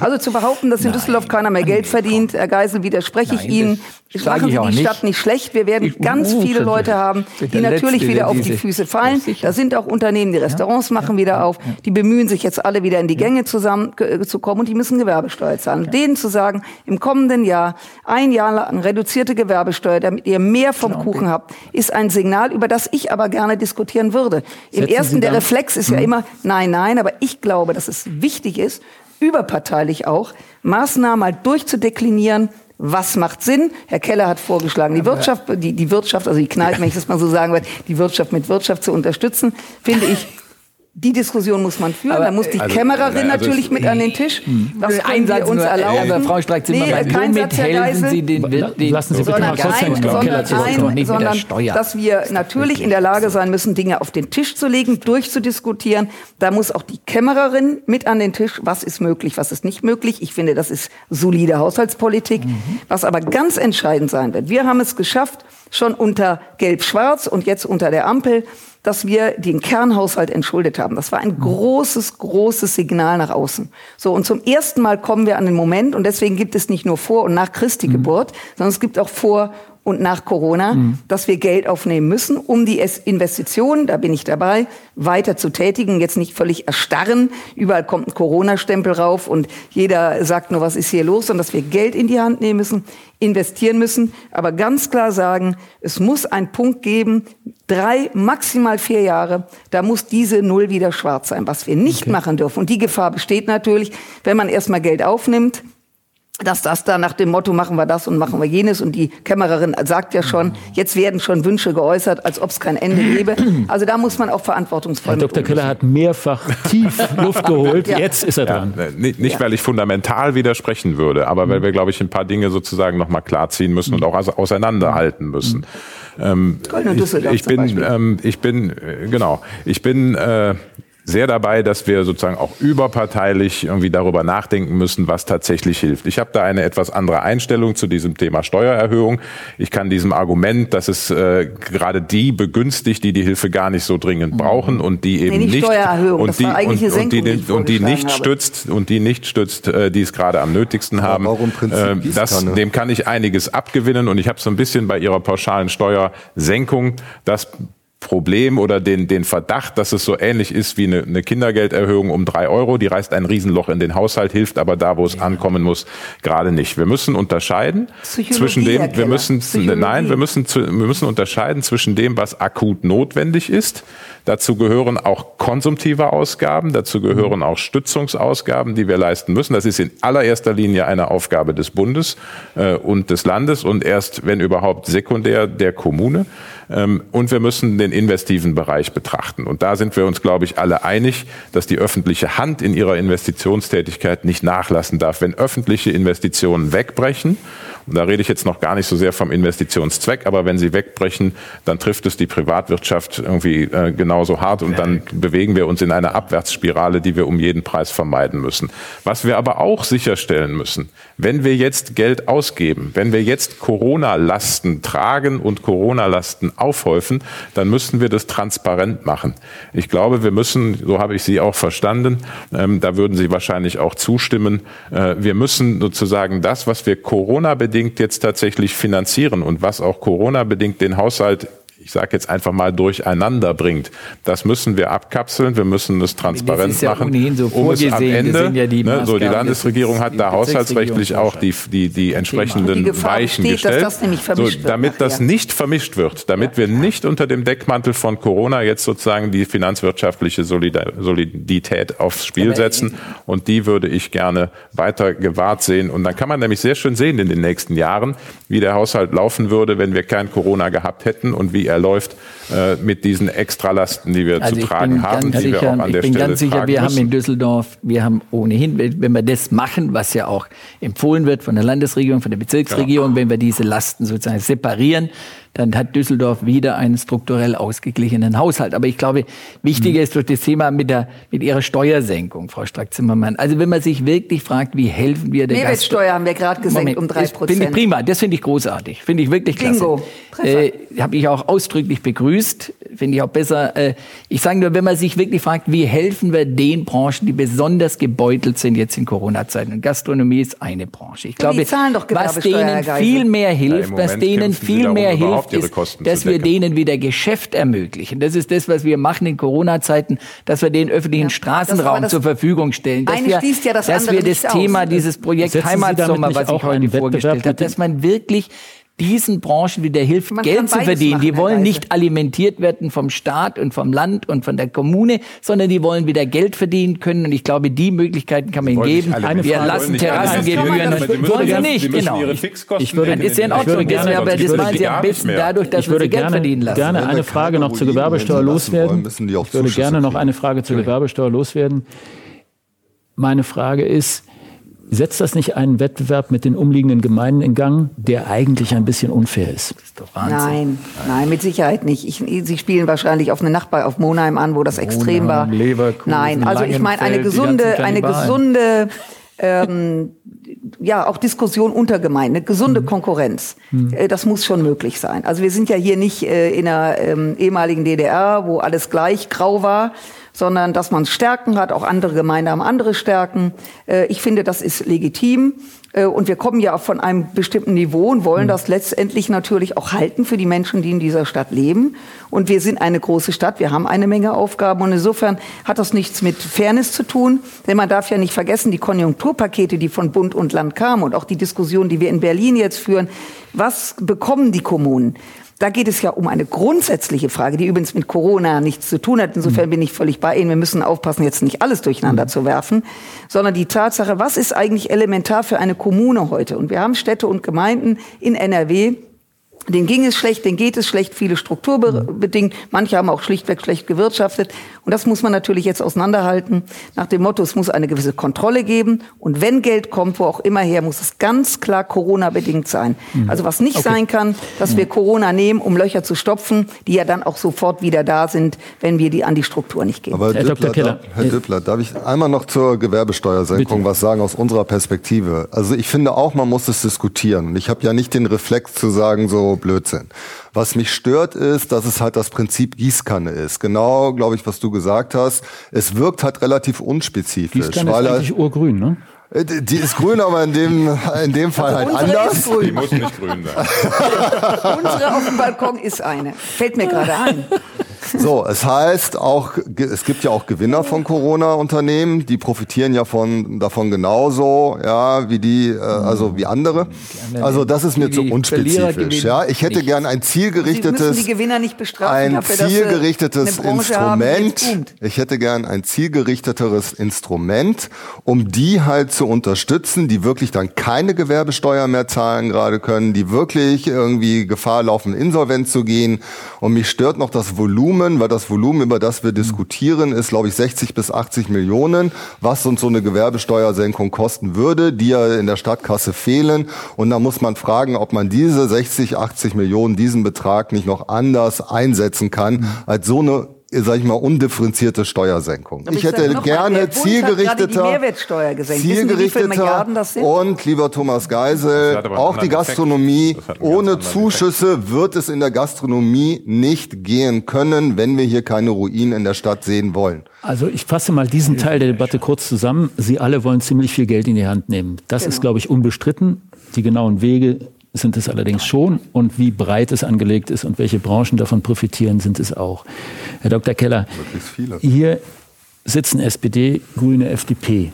also zu behaupten, dass in Düsseldorf keiner mehr Geld verdient, Herr Geisel, widerspreche ich Ihnen. Machen Sie die Stadt nicht schlecht. Wir werden ganz viele Leute haben, die natürlich wieder auf die Füße fallen. Da sind auch Unternehmen, die Restaurants machen wieder auf. Die bemühen sich jetzt alle wieder in die Gänge zusammen zu kommen und die müssen Gewerbesteuer zahlen. Denen zu sagen, im kommenden Jahr ein Jahr lang reduzierte Gewerbesteuer, damit ihr mehr vom genau. Kuchen habt, ist ein Signal, über das ich aber gerne diskutieren würde. Im ersten, der Reflex ist ja mhm. immer, nein, nein, aber ich glaube, dass es wichtig ist, überparteilich auch, Maßnahmen mal durchzudeklinieren, Was macht Sinn? Herr Keller hat vorgeschlagen, die Wirtschaft, die, die Wirtschaft, also die Kneipen, wenn ich das mal so sagen will, die Wirtschaft mit Wirtschaft zu unterstützen, finde ich die Diskussion muss man führen. Aber, da muss die also, Kämmererin also natürlich mit an den Tisch. Das können wir uns nur, erlauben. Aber Frau Streich-Zimmermann, Nee, kein womit helfen. Sie den, den Lassen Sie bitte mal kurz ein, den Keller sondern, ein, sondern dass wir natürlich in der Lage sein müssen, Dinge auf den Tisch zu legen, durchzudiskutieren. Da muss auch die Kämmererin mit an den Tisch. Was ist möglich, was ist nicht möglich? Ich finde, das ist solide Haushaltspolitik. Was aber ganz entscheidend sein wird. Wir haben es geschafft, schon unter Gelb-Schwarz und jetzt unter der Ampel, dass wir den Kernhaushalt entschuldet haben. Das war ein großes, großes Signal nach außen. So, und zum ersten Mal kommen wir an den Moment, und deswegen gibt es nicht nur vor und nach Christi Geburt, sondern es gibt auch vor und nach Corona, dass wir Geld aufnehmen müssen, um die Es- Investitionen, da bin ich dabei, weiter zu tätigen, jetzt nicht völlig erstarren. Überall kommt ein Corona-Stempel rauf und jeder sagt nur, was ist hier los, sondern dass wir Geld in die Hand nehmen müssen, investieren müssen, aber ganz klar sagen, es muss einen Punkt geben, drei, maximal vier Jahre, da muss diese Null wieder schwarz sein, was wir nicht machen dürfen. Und die Gefahr besteht natürlich, wenn man erstmal Geld aufnimmt, dass das da nach dem Motto machen wir das und machen wir jenes und die Kämmererin sagt ja schon, jetzt werden schon Wünsche geäußert, als ob es kein Ende gäbe. Also da muss man auch verantwortungsvoll Herr Dr. umgehen. Keller hat mehrfach tief Luft geholt. Ja. Jetzt ist er Ja, dran. äh, nicht, nicht weil ich fundamental widersprechen würde, aber weil wir, glaube ich, ein paar Dinge sozusagen nochmal klarziehen müssen und auch also auseinanderhalten müssen. Ähm, und Düsseldorf ich, ich bin, ähm, ich bin, äh, genau, ich bin äh, sehr dabei, dass wir sozusagen auch überparteilich irgendwie darüber nachdenken müssen, was tatsächlich hilft. Ich habe da eine etwas andere Einstellung zu diesem Thema Steuererhöhung. Ich kann diesem Argument, dass es äh, gerade die begünstigt, die die Hilfe gar nicht so dringend brauchen und die eben Mhm. nicht nicht Steuererhöhung, und die und, und die, die und die nicht habe. stützt und die nicht stützt, äh, die es gerade am nötigsten haben. warum Prinzip Äh, das, dem kann ich einiges abgewinnen und ich habe so ein bisschen bei ihrer pauschalen Steuersenkung das Problem oder den, den Verdacht, dass es so ähnlich ist wie eine, eine Kindergelderhöhung um drei Euro. Die reißt ein Riesenloch in den Haushalt, hilft aber da, wo es ankommen muss, gerade nicht. Wir müssen unterscheiden Psychologie, zwischen dem, wir müssen, Psychologie. nein, wir müssen, wir müssen unterscheiden zwischen dem, was akut notwendig ist. Dazu gehören auch konsumtive Ausgaben, dazu gehören auch Stützungsausgaben, die wir leisten müssen. Das ist in allererster Linie eine Aufgabe des Bundes äh, und des Landes und erst, wenn überhaupt, sekundär der Kommune. Ähm, und wir müssen den investiven Bereich betrachten. Und da sind wir uns, glaube ich, alle einig, dass die öffentliche Hand in ihrer Investitionstätigkeit nicht nachlassen darf. Wenn öffentliche Investitionen wegbrechen, und da rede ich jetzt noch gar nicht so sehr vom Investitionszweck, aber wenn sie wegbrechen, dann trifft es die Privatwirtschaft irgendwie äh, genauso hart und dann bewegen wir uns in eine Abwärtsspirale, die wir um jeden Preis vermeiden müssen. Was wir aber auch sicherstellen müssen, wenn wir jetzt Geld ausgeben, wenn wir jetzt Corona-Lasten tragen und Corona-Lasten aufhäufen, dann müssen wir das transparent machen. Ich glaube, wir müssen, so habe ich Sie auch verstanden, ähm, da würden Sie wahrscheinlich auch zustimmen, äh, wir müssen sozusagen das, was wir Corona-bedingt jetzt tatsächlich finanzieren und was auch Corona-bedingt den Haushalt ich sage jetzt einfach mal durcheinander bringt. Das müssen wir abkapseln, wir müssen es transparent ist ja machen. ohnehin so um es am vorgesehen. Das Ende, ja die ne, so die Landesregierung des- hat da haushaltsrechtlich auch die, die, die entsprechenden Die Weichen besteht, gestellt. das so, damit das nicht vermischt wird, damit wir nicht unter dem Deckmantel von Corona jetzt sozusagen die finanzwirtschaftliche Solidität aufs Spiel setzen. Und die würde ich gerne weiter gewahrt sehen. Und dann kann man nämlich sehr schön sehen in den nächsten Jahren, wie der Haushalt laufen würde, wenn wir kein Corona gehabt hätten und wie er läuft äh, mit diesen Extralasten, die wir Also zu ich tragen bin haben, die wir sicher, auch an ich der bin Stelle ganz sicher, tragen wir haben in Düsseldorf, wir haben ohnehin, wenn wir das machen, was ja auch empfohlen wird von der Landesregierung, von der Bezirksregierung, wenn wir diese Lasten sozusagen separieren, dann hat Düsseldorf wieder einen strukturell ausgeglichenen Haushalt. Aber ich glaube, wichtiger ist durch das Thema mit, der, mit Ihrer Steuersenkung, Frau Strack-Zimmermann. Also wenn man sich wirklich fragt, wie helfen wir der Mehrwertsteuer haben wir gerade gesenkt Moment, um drei das Finde ich Prozent. prima, das finde ich großartig, finde ich wirklich klasse. Bingo. Äh, Habe ich auch ausdrücklich begrüßt, finde ich auch besser. Äh, ich sage nur, wenn man sich wirklich fragt, wie helfen wir den Branchen, die besonders gebeutelt sind jetzt in Corona-Zeiten. Und Gastronomie ist eine Branche. Ich Ja, die glaube, zahlen doch was denen viel mehr hilft, was Moment denen viel darum, mehr hilft, ist, dass wir denen wieder Geschäft ermöglichen. Das ist das, was wir machen in Corona-Zeiten, dass wir den öffentlichen das- Straßenraum zur Verfügung stellen. Dass wir, ja das dass andere wir das Thema aus. dieses Projekt Heimatsommer, nicht was ich auch heute vorgestellt habe, dass man wirklich diesen Branchen wieder hilft, Man Geld zu verdienen. machen, die wollen nicht alimentiert werden vom Staat und vom Land und von der Kommune, sondern die wollen wieder Geld verdienen können. Und ich glaube, die Möglichkeiten kann man ihnen geben. Wir lassen alle Terrassengebühren. Wollen sie nicht, genau. Ich würde- ist ja in. Ordnung, würde das, gerne- aber ich das würde machen sie am besten dadurch, dass ich sie Geld gerne, verdienen lassen. gerne wir eine Frage noch zur Gewerbesteuer loswerden. ich würde gerne noch eine Frage zur Gewerbesteuer loswerden. Meine Frage ist, setzt das nicht einen Wettbewerb mit den umliegenden Gemeinden in Gang, der eigentlich ein bisschen unfair ist? Nein, nein, mit Sicherheit nicht. Ich, Sie spielen wahrscheinlich auf eine Nachbar auf Monheim an, wo das extrem war. Monheim, Leverkusen, Nein, also ich meine eine gesunde, eine gesunde, ähm, ja auch Diskussion unter Gemeinden, eine gesunde Mhm. Konkurrenz. Äh, Das muss schon möglich sein. Also wir sind ja hier nicht äh, in einer ähm, ehemaligen DDR, wo alles gleich grau war sondern dass man Stärken hat, auch andere Gemeinden haben andere Stärken. Äh, Ich finde, das ist legitim. Äh, Und wir kommen ja auch von einem bestimmten Niveau und wollen das letztendlich natürlich auch halten für die Menschen, die in dieser Stadt leben. Und wir sind eine große Stadt, wir haben eine Menge Aufgaben und insofern hat das nichts mit Fairness zu tun, denn man darf ja nicht vergessen, die Konjunkturpakete, die von Bund und Land kamen und auch die Diskussion, die wir in Berlin jetzt führen, was bekommen die Kommunen? Da geht es ja um eine grundsätzliche Frage, die übrigens mit Corona nichts zu tun hat. Insofern bin ich völlig bei Ihnen. Wir müssen aufpassen, jetzt nicht alles durcheinander zu werfen, sondern die Tatsache, was ist eigentlich elementar für eine Kommune heute? Und wir haben Städte und Gemeinden in NRW, denen ging es schlecht, denen geht es schlecht, viele strukturbedingt. Manche haben auch schlichtweg schlecht gewirtschaftet. Und das muss man natürlich jetzt auseinanderhalten. Nach dem Motto, es muss eine gewisse Kontrolle geben. Und wenn Geld kommt, wo auch immer her, muss es ganz klar Corona-bedingt sein. Also was nicht sein kann, dass wir Corona nehmen, um Löcher zu stopfen, die ja dann auch sofort wieder da sind, wenn wir die an die Struktur nicht geben. Aber Herr Dr. Keller. Darf, Herr Düppler, darf ich einmal noch zur Gewerbesteuersenkung Bitte. was sagen aus unserer Perspektive? Also ich finde auch, man muss es diskutieren. Und ich habe ja nicht den Reflex zu sagen, so Blödsinn. Was mich stört, ist, dass es halt das Prinzip Gießkanne ist. Genau, glaube ich, was du gesagt hast. Es wirkt halt relativ unspezifisch. Gießkanne ist weil er- eigentlich urgrün, ne? Äh, die ist grün, aber in dem, in dem Fall halt Unsere anders. ist Die grün. muss nicht grün sein. Unsere auf dem Balkon ist eine. Fällt mir gerade ein. So, es heißt auch, es gibt ja auch Gewinner von Corona-Unternehmen, die profitieren ja von, davon genauso, ja, wie die, äh, also wie andere. Also das ist mir zu unspezifisch, ja. Ich hätte nicht. gern ein zielgerichtetes, die Gewinner nicht bestrafen ein sie zielgerichtetes Instrument. Ich hätte gern ein zielgerichteteres Instrument, um die halt zu unterstützen, die wirklich dann keine Gewerbesteuer mehr zahlen gerade können, die wirklich irgendwie Gefahr laufen, insolvent zu gehen. Und mich stört noch das Volumen, weil das Volumen, über das wir diskutieren, ist, glaube ich, 60 bis 80 Millionen, was uns so eine Gewerbesteuersenkung kosten würde, die ja in der Stadtkasse fehlen. Und da muss man fragen, ob man diese 60, 80 Millionen, diesen Betrag nicht noch anders einsetzen kann, als so eine sag ich mal, undifferenzierte Steuersenkung. Ich ich hätte gerne zielgerichteter, Mehrwertsteuer gesenkt. Wissen Sie, wie viele zielgerichteter Milliarden das sind? und lieber Thomas Geisel, auch die Effekt. Gastronomie, ohne Zuschüsse wird es in der Gastronomie nicht gehen können, wenn wir hier keine Ruinen in der Stadt sehen wollen. Also ich fasse mal diesen Teil der Debatte kurz zusammen. Sie alle wollen ziemlich viel Geld in die Hand nehmen. Das Genau. ist, glaube ich, unbestritten. Die genauen Wege sind es allerdings schon. Und wie breit es angelegt ist und welche Branchen davon profitieren, sind es auch. Herr Dr. Keller, hier sitzen SPD, Grüne, FDP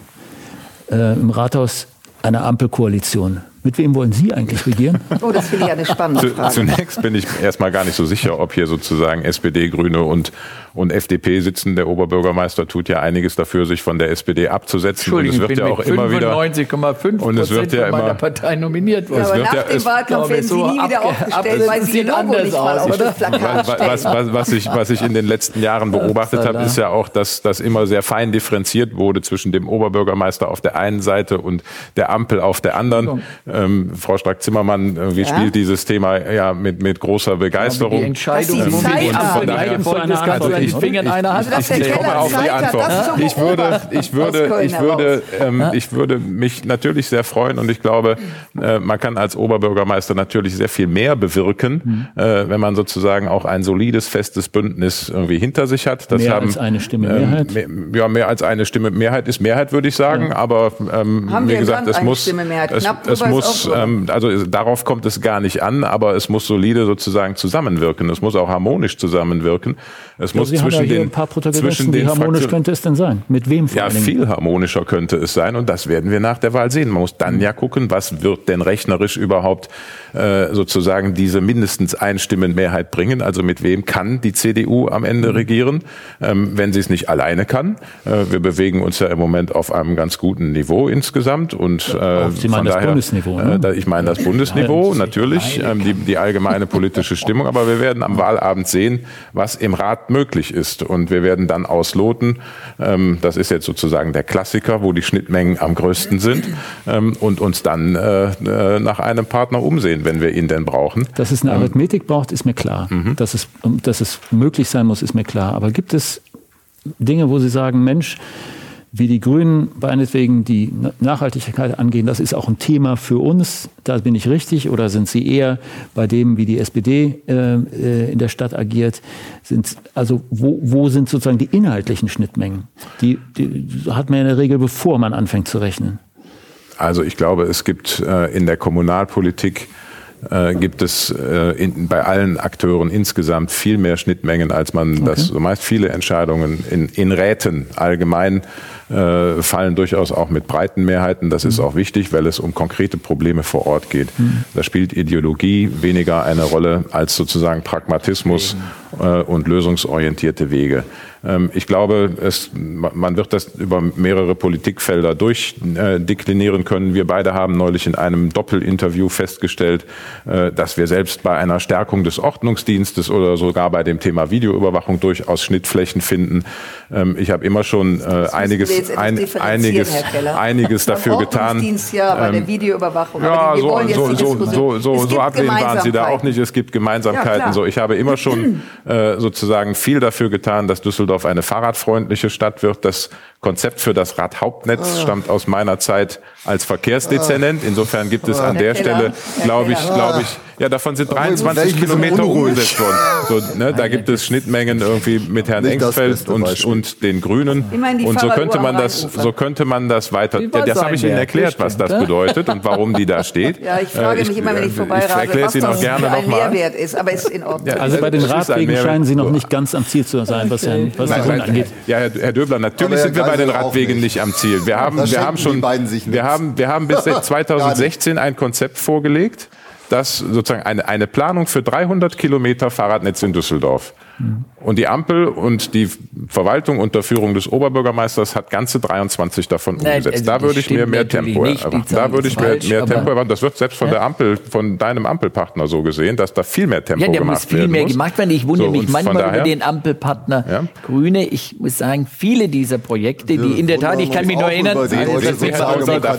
äh, im Rathaus einer Ampelkoalition. Mit wem wollen Sie eigentlich regieren? Oh, das finde ich eine spannende Frage. zunächst bin ich erstmal gar nicht so sicher, ob hier sozusagen SPD, Grüne und, und FDP sitzen. Der Oberbürgermeister tut ja einiges dafür, sich von der SPD abzusetzen. Und es wird ich bin ja auch mit immer wieder. 95,5 Und es wird ja von meiner immer- Partei nominiert worden. Ja, aber wird nach ja- dem es- Wahlkampf werden Sie so nie wieder aufgestellt, ab- weil es Sie Logo anders nicht mal aus, auf oder? das Plakat Was, was, was, was, ich, was ich in den letzten Jahren beobachtet habe, ist ja auch, dass das immer sehr fein differenziert wurde zwischen dem Oberbürgermeister auf der einen Seite und der Ampel auf der anderen. Ähm, Frau Strack-Zimmermann irgendwie Ja. spielt dieses Thema ja mit, mit großer Die Begeisterung. Entscheidung, Sie wo wir Zeit die haben. Ampel Von daher- Also an ich- den Fingern einer Hand Also, der ich komme auf die Antwort. Ich würde, ich würde, ich würde, ähm, ich würde mich natürlich sehr freuen und ich glaube, äh, man kann als Oberbürgermeister natürlich sehr viel mehr bewirken, äh, wenn man sozusagen auch ein solides, festes Bündnis irgendwie hinter sich hat. Das Mehr haben, als eine Stimme ähm, Mehrheit? mehr, ja, mehr als eine Stimme Mehrheit ist Mehrheit, würde ich sagen. Aber ähm, Haben wie gesagt, es muss, es, es muss, muss, ähm, also darauf kommt es gar nicht an, aber es muss solide sozusagen zusammenwirken. Es muss auch harmonisch zusammenwirken. Es Ja, Sie haben ja hier den ein paar Protagonisten. Wie harmonisch Fraktionen- könnte es denn sein? Mit wem vor ja, allen Dingen? viel harmonischer könnte es sein und das werden wir nach der Wahl sehen. Man muss dann ja gucken, was wird denn rechnerisch überhaupt äh, sozusagen diese mindestens Einstimmenmehrheit bringen. Also mit wem kann die CDU am Ende regieren, ähm, wenn sie es nicht alleine kann. Äh, wir bewegen uns ja im Moment auf einem ganz guten Niveau insgesamt und äh, Sie meinen von das daher, Bundesniveau, ne? äh, ich meine das Bundesniveau natürlich, ähm, die, die allgemeine politische Stimmung, aber wir werden am Wahlabend sehen, was im Rat möglich ist und wir werden dann ausloten. Ähm, das ist jetzt sozusagen der Klassiker, wo die Schnittmengen am größten sind ähm, und uns dann äh, äh, nach einem Partner umsehen, wenn wir ihn denn brauchen. Dass es eine Arithmetik braucht, ist mir klar. Dass, es, dass es möglich sein muss, ist mir klar. Aber gibt es Dinge, wo Sie sagen, Mensch, wie die Grünen meinetwegen die Na- Nachhaltigkeit angehen, das ist auch ein Thema für uns, da bin ich richtig? Oder sind Sie eher bei dem, wie die SPD äh, äh, in der Stadt agiert? Sind, also wo, wo sind sozusagen die inhaltlichen Schnittmengen? Die, die hat man in der Regel, bevor man anfängt zu rechnen. Also ich glaube, es gibt äh, in der Kommunalpolitik äh, gibt es äh, in, bei allen Akteuren insgesamt viel mehr Schnittmengen, als man das so meist viele Entscheidungen in, in Räten allgemein äh, fallen durchaus auch mit breiten Mehrheiten. Das ist auch wichtig, weil es um konkrete Probleme vor Ort geht. Da spielt Ideologie weniger eine Rolle als sozusagen Pragmatismus äh, und lösungsorientierte Wege. Ähm, ich glaube, es, man wird das über mehrere Politikfelder durchdeklinieren können. Wir beide haben neulich in einem Doppelinterview festgestellt, äh, dass wir selbst bei einer Stärkung des Ordnungsdienstes oder sogar bei dem Thema Videoüberwachung durchaus Schnittflächen finden. Ähm, Ich habe immer schon äh, einiges, ein, einiges, einiges dafür getan. Ja, bei der Ähm, Videoüberwachung. ja, so, ablehnend waren Sie da auch nicht. Es gibt Gemeinsamkeiten. so, ich habe immer schon äh, sozusagen viel dafür getan, dass Düsseldorf eine fahrradfreundliche Stadt wird. Das Konzept für das Radhauptnetz Ah. stammt aus meiner Zeit als Verkehrsdezernent. Insofern gibt es an Herr der Stelle, glaube ich, glaube ich, ja, davon sind 23 welchen sind Kilometer umgesetzt worden. So, ne, da gibt es Schnittmengen irgendwie mit Herrn Nicht beste und, und den Grünen. Und so könnte man das, so könnte man das weiter. Ja, das habe ich Ihnen erklärt, was das bedeutet und warum die da steht. Ja, ich frage Äh, mich immer, wenn ich äh, vorbeirase, Ich erkläre was es Ihnen auch gerne ein nochmal. Mehrwert ist, aber ist in Ordnung. Ja, Also bei den Radwegen scheinen Sie noch nicht ganz am Ziel zu sein, was, Herrn, was Nein, Grünen nein, angeht. Ja, Herr, Döbler, natürlich sind wir bei den Radwegen nicht. nicht am Ziel. Wir haben, wir haben schon, wir haben, wir haben bis seit 2016 ein Konzept vorgelegt, das sozusagen eine, eine Planung für 300 Kilometer Fahrradnetz in Düsseldorf. Und die Ampel und die Verwaltung unter Führung des Oberbürgermeisters hat ganze 23 davon Nein, umgesetzt. also da würde ich mir mehr Tempo nicht. Erwarten. Da würde ich mehr, falsch, mehr Tempo erwarten. Das wird selbst von Ja. der Ampel, von deinem Ampelpartner so gesehen, dass da viel mehr Tempo Ja, der gemacht muss viel werden mehr muss. gemacht werden. Ich wundere So, mich manchmal über daher- den Ampelpartner Ja. Grüne. Ich muss sagen, viele dieser Projekte, die in der Tat, ich kann mich nur erinnern, über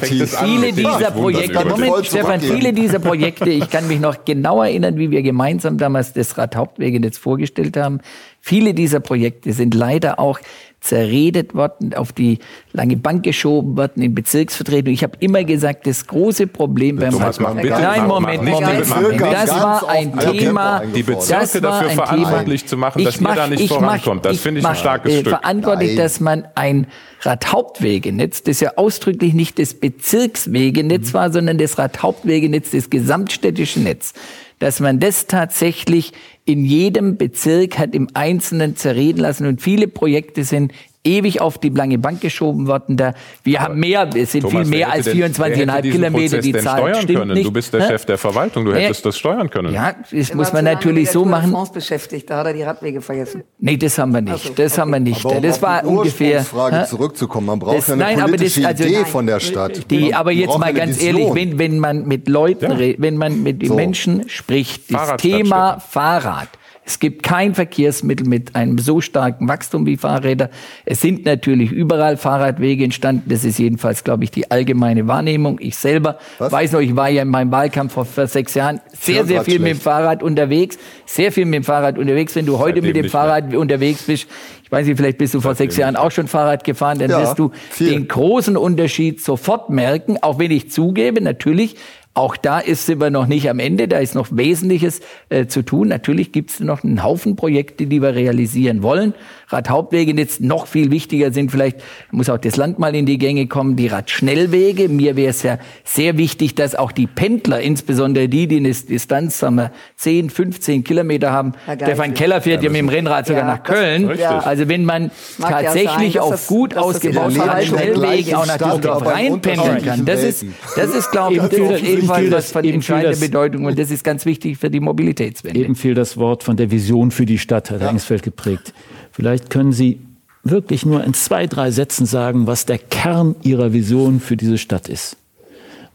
viele dieser Projekte, über Moment, Stefan, viele dieser Projekte, ich kann mich noch genau erinnern, wie wir gemeinsam damals das Radhauptwegenetz vorgestellt haben. Viele dieser Projekte sind leider auch zerredet worden, auf die lange Bank geschoben worden in Bezirksvertretungen. Ich habe immer gesagt, das große Problem beim Thomas, mach bitte- Nein, mach- Moment, mach Moment, mach Moment. nicht Das war ein Thema. Die Bezirke dafür verantwortlich Thema. zu machen, dass Ich ihr mach- da nicht ich mach- vorankommt. Das finde ich ein mach, starkes äh, Stück. Verantwortlich, dass man ein Radhauptwegenetz, das ja ausdrücklich nicht das Bezirkswegenetz war, sondern das Radhauptwegenetz, das gesamtstädtische Netz, dass man das tatsächlich in jedem Bezirk hat im Einzelnen zerreden lassen. Und viele Projekte sind ewig auf die lange Bank geschoben worden. Da wir haben mehr, es sind Thomas, viel mehr als denn- wer hätte 24,5 diesen Kilometer. Prozess Die denn Zahl steuern stimmt können? nicht. Du bist der Hä? Chef der Verwaltung, du Wer- hättest das steuern können. Ja, das muss man natürlich so machen. France beschäftigt, da hat er die Radwege vergessen. Nee, das haben wir nicht. Also, das haben wir nicht. Aber um das auf war die ungefähr. Hä? zurückzukommen. Man braucht Das- ja eine nein, aber das- politische also- Idee Nein. von der Stadt. Die, aber jetzt mal ganz Vision. ehrlich, wenn, wenn man mit Leuten, Ja. wenn man mit den So. Menschen spricht, das. Thema Fahrrad. Es gibt kein Verkehrsmittel mit einem so starken Wachstum wie Fahrräder. Es sind natürlich überall Fahrradwege entstanden. Das ist jedenfalls, glaube ich, die allgemeine Wahrnehmung. Ich selber Was? weiß noch, ich war ja in meinem Wahlkampf vor, vor sechs Jahren sehr, sehr viel mit dem schlecht. Fahrrad unterwegs. Sehr viel mit dem Fahrrad unterwegs. Wenn du heute Seitdem mit dem nicht mehr. Fahrrad unterwegs bist, ich weiß nicht, vielleicht bist du vor sechs Jahren auch schon Fahrrad gefahren, dann Ja, wirst du viel. den großen Unterschied sofort merken, auch wenn ich zugebe, natürlich, auch da ist, sind wir noch nicht am Ende, da ist noch Wesentliches äh, zu tun. Natürlich gibt es noch einen Haufen Projekte, die wir realisieren wollen. Radhauptwege. Jetzt noch viel wichtiger sind vielleicht, muss auch das Land mal in die Gänge kommen, die Radschnellwege. Mir wäre es ja sehr wichtig, dass auch die Pendler, insbesondere die, die eine Distanz, sagen wir, 10, 15 Kilometer haben. Stefan Keller fährt ja, mit dem Rennrad sogar ja, nach Köln. Also wenn man tatsächlich ja sein, auf gut ausgebauten Radschnellwegen auch nach Düsseldorf reinpendeln kann, das ist, das ist, glaube ich, auf jeden Fall was von entscheidender Bedeutung und das ist ganz wichtig für die Mobilitätswende. Eben fiel das Wort von der Vision für die Stadt, hat ja. Engsfeld geprägt. Vielleicht können Sie wirklich nur in zwei, drei Sätzen sagen, was der Kern Ihrer Vision für diese Stadt ist.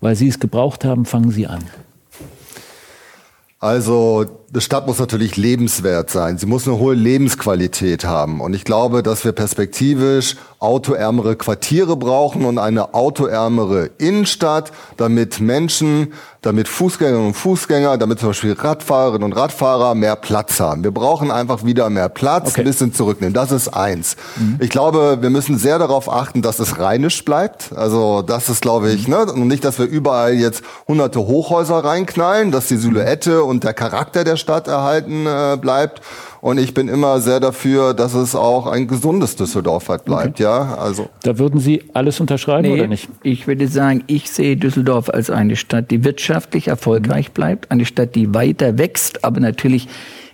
Weil Sie es gebraucht haben, fangen Sie an. Also, die Stadt muss natürlich lebenswert sein. Sie muss eine hohe Lebensqualität haben. Und ich glaube, dass wir perspektivisch autoärmere Quartiere brauchen und eine autoärmere Innenstadt, damit Menschen, damit Fußgängerinnen und Fußgänger, damit zum Beispiel Radfahrerinnen und Radfahrer mehr Platz haben. Wir brauchen einfach wieder mehr Platz, okay. ein bisschen zurücknehmen. Das ist eins. Mhm. Ich glaube, wir müssen sehr darauf achten, dass es rheinisch bleibt. Also das ist, glaube ich, mhm. ne? und nicht, dass wir überall jetzt hunderte Hochhäuser reinknallen, dass die Silhouette und der Charakter der Stadt erhalten äh, bleibt. Und ich bin immer sehr dafür, dass es auch ein gesundes Düsseldorf halt bleibt. Okay. Ja, also. Da würden Sie alles unterschreiben nee, oder nicht? Ich würde sagen, ich sehe Düsseldorf als eine Stadt, die wirtschaftlich erfolgreich bleibt, eine Stadt, die weiter wächst, aber natürlich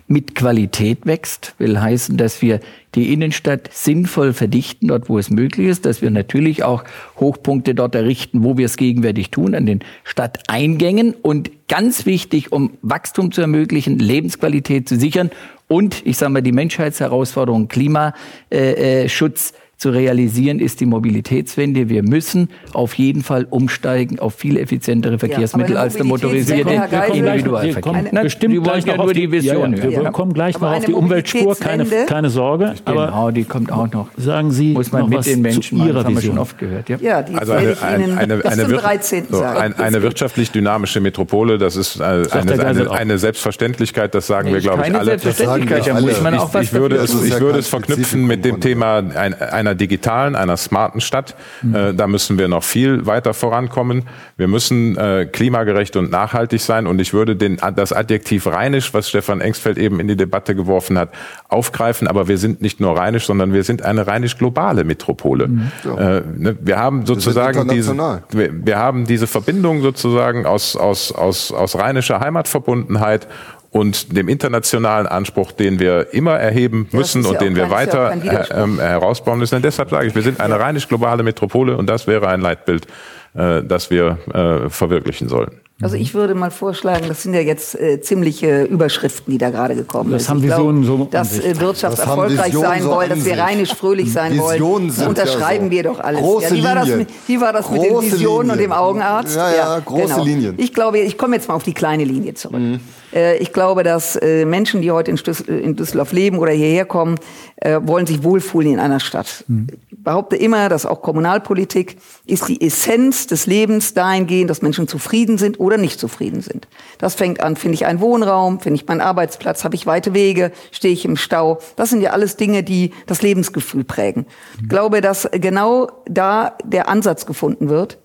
mit Qualität wächst, will heißen, dass wir die Innenstadt sinnvoll verdichten, dort wo es möglich ist, dass wir natürlich auch Hochpunkte dort errichten, wo wir es gegenwärtig tun, an den Stadteingängen. Und ganz wichtig, um Wachstum zu ermöglichen, Lebensqualität zu sichern und ich sage mal die Menschheitsherausforderung Klimaschutz zu realisieren, ist die Mobilitätswende. Wir müssen auf jeden Fall umsteigen auf viel effizientere Verkehrsmittel ja, als der motorisierte Individualverkehr. Wir kommen bestimmt gleich noch auf die Vision. Ja, ja. Wir kommen gleich aber noch auf die Umweltspur, keine, keine Sorge. Aber genau, die kommt auch noch. Sagen Sie muss man mit den Menschen Ihrer das haben wir schon oft gehört. Ja, ja die also eine, eine, eine, eine, wir so, ein, eine wirtschaftlich dynamische Metropole, das ist eine, eine, eine Selbstverständlichkeit, das sagen wir, glaube ich, alle. Selbstverständlichkeit, da muss man auch was Ich würde es verknüpfen mit dem Thema einer einer digitalen, einer smarten Stadt. Mhm. Äh, da müssen wir noch viel weiter vorankommen. Wir müssen äh, klimagerecht und nachhaltig sein. Und ich würde den, das Adjektiv rheinisch, was Stefan Engsfeld eben in die Debatte geworfen hat, aufgreifen. Aber wir sind nicht nur rheinisch, sondern wir sind eine rheinisch-globale Metropole. Mhm. Äh, ne, wir haben sozusagen wir diese, wir, wir haben diese Verbindung sozusagen aus, aus, aus, aus rheinischer Heimatverbundenheit und dem internationalen Anspruch, den wir immer erheben müssen und ja den wir weiter äh, herausbauen müssen. Und deshalb sage ich, wir sind eine reinisch globale Metropole und das wäre ein Leitbild, äh, das wir äh, verwirklichen sollen. Also ich würde mal vorschlagen, das sind ja jetzt äh, ziemliche Überschriften, die da gerade gekommen das sind. Das haben Visionen so Dass äh, Wirtschaft das erfolgreich sein so wollen, dass wir reinisch fröhlich sein Visionen wollen, unterschreiben ja so. wir doch alles. Große ja, wie, war das, wie war das mit den Visionen Linien. und dem Augenarzt? Ja, ja, ja große genau. Linien. Ich glaube, ich komme jetzt mal auf die kleine Linie zurück. Mhm. Äh, ich glaube, dass äh, Menschen, die heute in Düsseldorf leben oder hierher kommen, äh, wollen sich wohlfühlen in einer Stadt. Mhm. Ich behaupte immer, dass auch Kommunalpolitik ist die Essenz des Lebens dahingehend, dass Menschen zufrieden sind oder nicht zufrieden sind. Das fängt an, finde ich einen Wohnraum, finde ich meinen Arbeitsplatz, habe ich weite Wege, stehe ich im Stau. Das sind ja alles Dinge, die das Lebensgefühl prägen. Ich glaube, dass genau da der Ansatz gefunden wird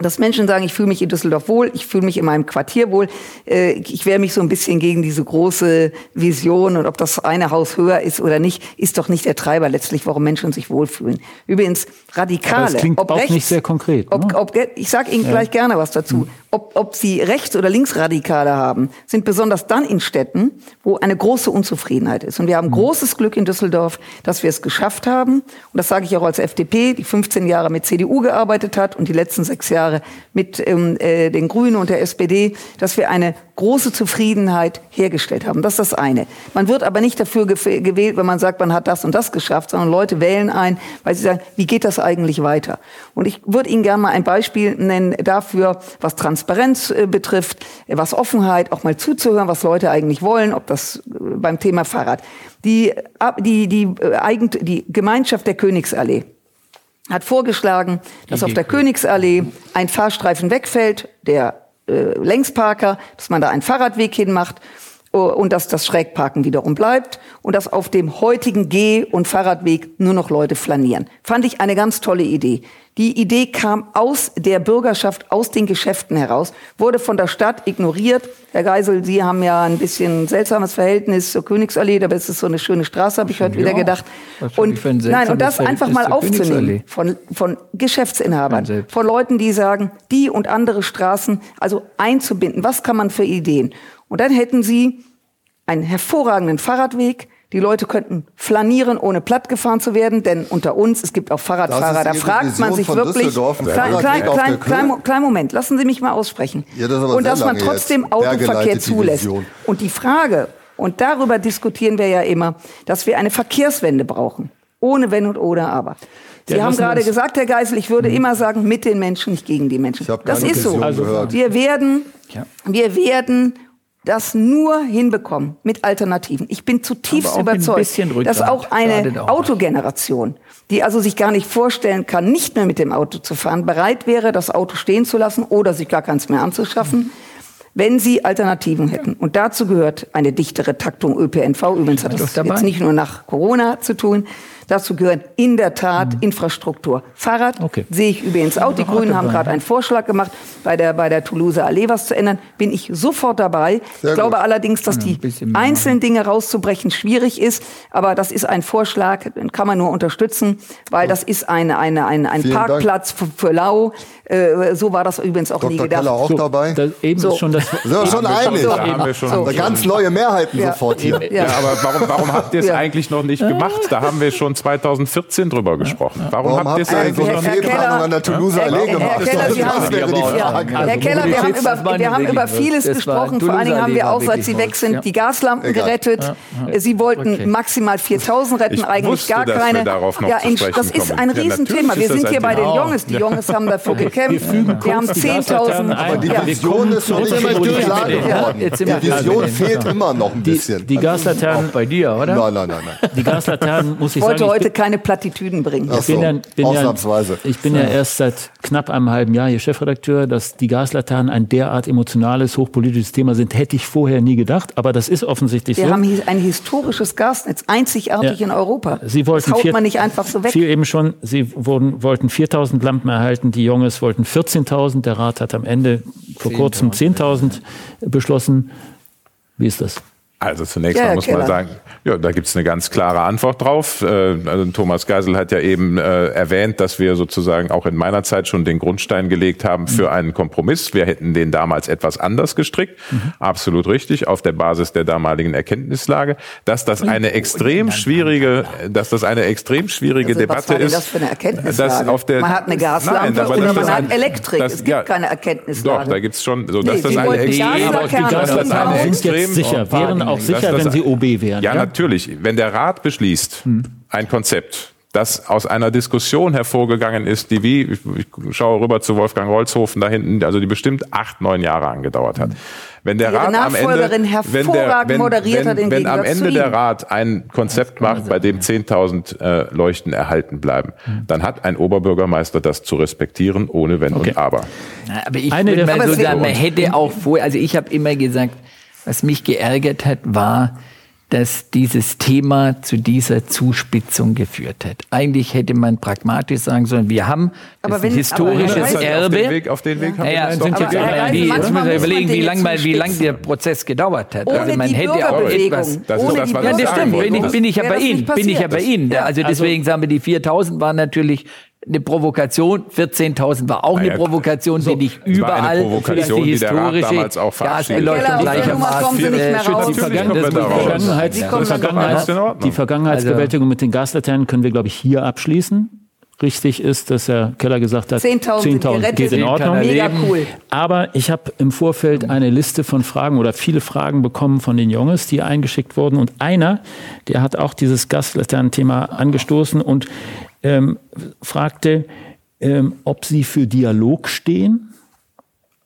dass Menschen sagen, ich fühle mich in Düsseldorf wohl, ich fühle mich in meinem Quartier wohl. Äh, ich wehre mich so ein bisschen gegen diese große Vision und ob das eine Haus höher ist oder nicht, ist doch nicht der Treiber letztlich, warum Menschen sich wohlfühlen. Übrigens, Radikale. Aber das klingt ob auch rechts, nicht sehr konkret. Ob, ne? ob, ich sage Ihnen ja. gleich gerne was dazu. Ob, ob Sie Rechts- oder Linksradikale haben, sind besonders dann in Städten, wo eine große Unzufriedenheit ist. Und wir haben hm. großes Glück in Düsseldorf, dass wir es geschafft haben. Und das sage ich auch als FDP, die 15 Jahre mit CDU gearbeitet hat und die letzten sechs Jahre Jahre mit ähm, äh, den Grünen und der SPD, dass wir eine große Zufriedenheit hergestellt haben. Das ist das eine. Man wird aber nicht dafür gewählt, wenn man sagt, man hat das und das geschafft, sondern Leute wählen ein, weil sie sagen, wie geht das eigentlich weiter? Und ich würde Ihnen gerne mal ein Beispiel nennen dafür, was Transparenz äh, betrifft, was Offenheit, auch mal zuzuhören, was Leute eigentlich wollen, ob das äh, beim Thema Fahrrad. Die, die, die, äh, die Gemeinschaft der Königsallee hat vorgeschlagen, dass auf der Königsallee ein Fahrstreifen wegfällt, der äh, Längsparker, dass man da einen Fahrradweg hinmacht und dass das Schrägparken wiederum bleibt und dass auf dem heutigen Geh- und Fahrradweg nur noch Leute flanieren. Fand ich eine ganz tolle Idee. Die Idee kam aus der Bürgerschaft, aus den Geschäften heraus, wurde von der Stadt ignoriert. Herr Geisel, Sie haben ja ein bisschen seltsames Verhältnis zur Königsallee, aber es ist so eine schöne Straße, habe ich heute wieder gedacht. Und nein, und das einfach mal aufzunehmen von, von Geschäftsinhabern, von Leuten, die sagen, die und andere Straßen, also einzubinden. Was kann man für Ideen? Und dann hätten Sie einen hervorragenden Fahrradweg, die Leute könnten flanieren, ohne plattgefahren zu werden, denn unter uns, es gibt auch Fahrradfahrer, da fragt Vision man sich wirklich, klein, klein, klein, klein, klein, Moment, lassen Sie mich mal aussprechen. Ja, das und dass man trotzdem Autoverkehr zulässt. Und die Frage, und darüber diskutieren wir ja immer, dass wir eine Verkehrswende brauchen. Ohne Wenn und Oder Aber. Sie ja, haben gerade gesagt, Herr Geisel, ich würde hm. immer sagen, mit den Menschen, nicht gegen die Menschen. Das ist so. Also, wir werden, wir werden das nur hinbekommen mit Alternativen. Ich bin zutiefst überzeugt, dass auch eine Autogeneration, die also sich gar nicht vorstellen kann, nicht mehr mit dem Auto zu fahren, bereit wäre, das Auto stehen zu lassen oder sich gar keins mehr anzuschaffen, wenn sie Alternativen hätten. Und dazu gehört eine dichtere Taktung ÖPNV. Übrigens hat das jetzt nicht nur nach Corona zu tun, Dazu gehören in der Tat mhm. Infrastruktur. Fahrrad okay. sehe ich übrigens auch. Die Grünen haben gerade einen Vorschlag gemacht, bei der, bei der Toulouse Allee was zu ändern. Bin ich sofort dabei. Sehr ich glaube gut. allerdings, dass die einzelnen Dinge rauszubrechen schwierig ist. Aber das ist ein Vorschlag, den kann man nur unterstützen, weil das ist eine, eine, eine, ein Parkplatz für, für Lau. Äh, so war das übrigens auch Dr. nie gedacht. Keller auch so, dabei? Das, eben so. ist schon das. So, schon einig. So, haben wir schon, so. Ganz neue Mehrheiten ja. sofort hier. Ja, ja aber warum, warum habt ihr es ja. eigentlich noch nicht gemacht? Da haben wir schon 2014 drüber gesprochen. Warum, warum habt ihr es eigentlich noch nicht gemacht? an der Toulouse Allee gemacht? Herr Keller, wir haben über, wir haben über vieles gesprochen. Vor allen Dingen haben wir auch, seit Sie weg sind, die Gaslampen gerettet. Sie wollten maximal 4000 retten, eigentlich gar keine. Das ist ein Riesenthema. Wir sind hier bei den Jungs. Die Jungs haben dafür gekämpft. Wir haben 10.000. Aber die Vision ist noch nicht durchgeladen worden. Die Vision fehlt immer noch ein bisschen. Die Gaslaternen. Bei dir, oder? Nein, nein, nein. Die Gaslaternen muss ich sagen. Ich wollte heute keine Plattitüden bringen. Ich bin, ja, bin Ausnahmsweise. Ja, ich bin ja erst seit knapp einem halben Jahr hier Chefredakteur, dass die Gaslaternen ein derart emotionales, hochpolitisches Thema sind, hätte ich vorher nie gedacht. Aber das ist offensichtlich Wir so. Wir haben ein historisches Gasnetz, einzigartig ja. in Europa. Sie wollten das haut man nicht einfach so weg. Viel eben schon. Sie wurden, wollten 4000 Lampen erhalten. Die Junges wollten 14.000. Der Rat hat am Ende vor 10 kurzem 10.000 beschlossen. Wie ist das? Also zunächst ja, mal muss man sagen, ja, da gibt es eine ganz klare Antwort drauf. Äh, also Thomas Geisel hat ja eben äh, erwähnt, dass wir sozusagen auch in meiner Zeit schon den Grundstein gelegt haben für einen Kompromiss. Wir hätten den damals etwas anders gestrickt. Mhm. Absolut richtig, auf der Basis der damaligen Erkenntnislage. Dass das eine extrem schwierige, dass das eine extrem schwierige also, Debatte was war denn ist. Das für eine Erkenntnislage? auf der, man hat eine Gaslampe nein, oder man hat Elektrik. Das, es gibt ja, keine Erkenntnislage. Doch, da gibt es schon, so dass nee, das eine extrem, die Gaslaternen sind jetzt sicher, wären auch sicher, wenn sie OB wären. Ja, ja, natürlich. Wenn der Rat beschließt, hm. ein Konzept, das aus einer Diskussion hervorgegangen ist, die wie, ich, schaue rüber zu Wolfgang Holzhofen da hinten, also die bestimmt acht, neun Jahre angedauert hat. Wenn der Rat am Ende, wenn der, wenn, wenn, wenn am Ende der Rat ein Konzept macht, bei dem 10.000 äh, Leuchten erhalten bleiben, hm. dann hat ein Oberbürgermeister das zu respektieren, ohne Wenn okay. und Aber. Na, aber ich Eine würde mal so sagen, man hätte auch vor, also ich habe immer gesagt, was mich geärgert hat, war, dass dieses Thema zu dieser Zuspitzung geführt hat. Eigentlich hätte man pragmatisch sagen sollen, wir haben aber wenn, ein historisches Erbe. Auf den Weg, auf den Weg haben naja, wir sind aber, aber, die, jetzt müssen wir überlegen, wie lange wie lang der Prozess gedauert hat. Ohne also man hätte auch etwas. Das ist das, was ja, das stimmt. Bin ich, bin ich ja bei Ihnen. Bin ich ja bei Ihnen. Also deswegen sagen wir, die 4000 waren natürlich eine Provokation. 14.000 war auch naja, eine Provokation, so, die nicht überall eine Provokation, die, historische die damals auch Gasbeleuchtung gleichermaßen äh, schützt. Die, Vergangenheits, Vergangenheits, die Vergangenheitsbewältigung mit den Gaslaternen können wir, glaube ich, hier abschließen. Richtig ist, dass Herr Keller gesagt hat, 10.000 10 geht in Ordnung. Mega cool. Aber ich habe im Vorfeld eine Liste von Fragen oder viele Fragen bekommen von den Jungs, die eingeschickt wurden. Und einer, der hat auch dieses Gaslaternen-Thema angestoßen und ähm, fragte, ähm, ob sie für Dialog stehen.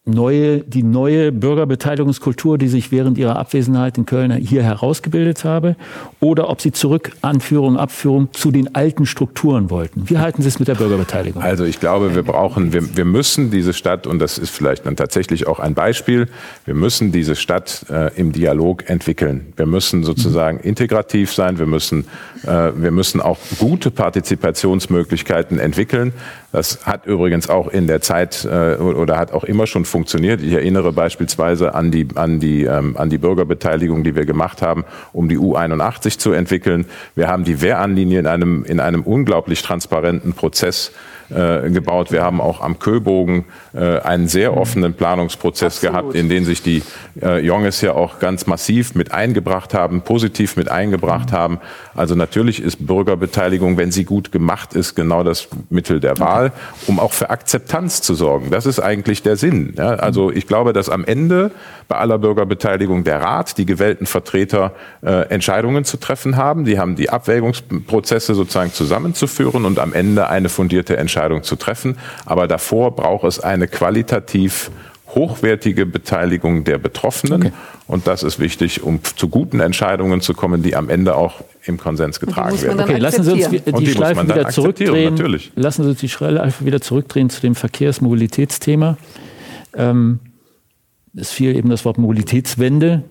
Neue, die neue Bürgerbeteiligungskultur, die sich während ihrer Abwesenheit in Köln hier herausgebildet habe, oder ob Sie zurück Anführung, Abführung zu den alten Strukturen wollten. Wie halten Sie es mit der Bürgerbeteiligung? Also ich glaube, wir brauchen, wir, wir müssen diese Stadt, und das ist vielleicht dann tatsächlich auch ein Beispiel, wir müssen diese Stadt äh, im Dialog entwickeln. Wir müssen sozusagen integrativ sein, wir müssen, äh, wir müssen auch gute Partizipationsmöglichkeiten entwickeln. Das hat übrigens auch in der Zeit äh, oder hat auch immer schon funktioniert. Ich erinnere beispielsweise an die, an, die, ähm, an die Bürgerbeteiligung, die wir gemacht haben, um die U81 zu entwickeln. Wir haben die Wehranlinie in einem, in einem unglaublich transparenten Prozess äh, gebaut. Wir haben auch am Köbogen äh, einen sehr offenen Planungsprozess Absolut. gehabt, in den sich die äh, Jonges ja auch ganz massiv mit eingebracht haben, positiv mit eingebracht mhm. haben. Also natürlich ist Bürgerbeteiligung, wenn sie gut gemacht ist, genau das Mittel der Wahl, um auch für Akzeptanz zu sorgen. Das ist eigentlich der Sinn. Ja, also ich glaube, dass am Ende bei aller Bürgerbeteiligung der Rat, die gewählten Vertreter äh, Entscheidungen zu treffen haben. Die haben die Abwägungsprozesse sozusagen zusammenzuführen und am Ende eine fundierte Entscheidung zu treffen. Aber davor braucht es eine qualitativ hochwertige Beteiligung der Betroffenen. Okay. Und das ist wichtig, um zu guten Entscheidungen zu kommen, die am Ende auch im Konsens getragen werden. Okay, lassen Sie uns die, die Schleife wieder zurückdrehen. Natürlich. Lassen Sie uns die Schleife wieder zurückdrehen zu dem Verkehrsmobilitätsthema. Ähm, es fiel eben das Wort Mobilitätswende.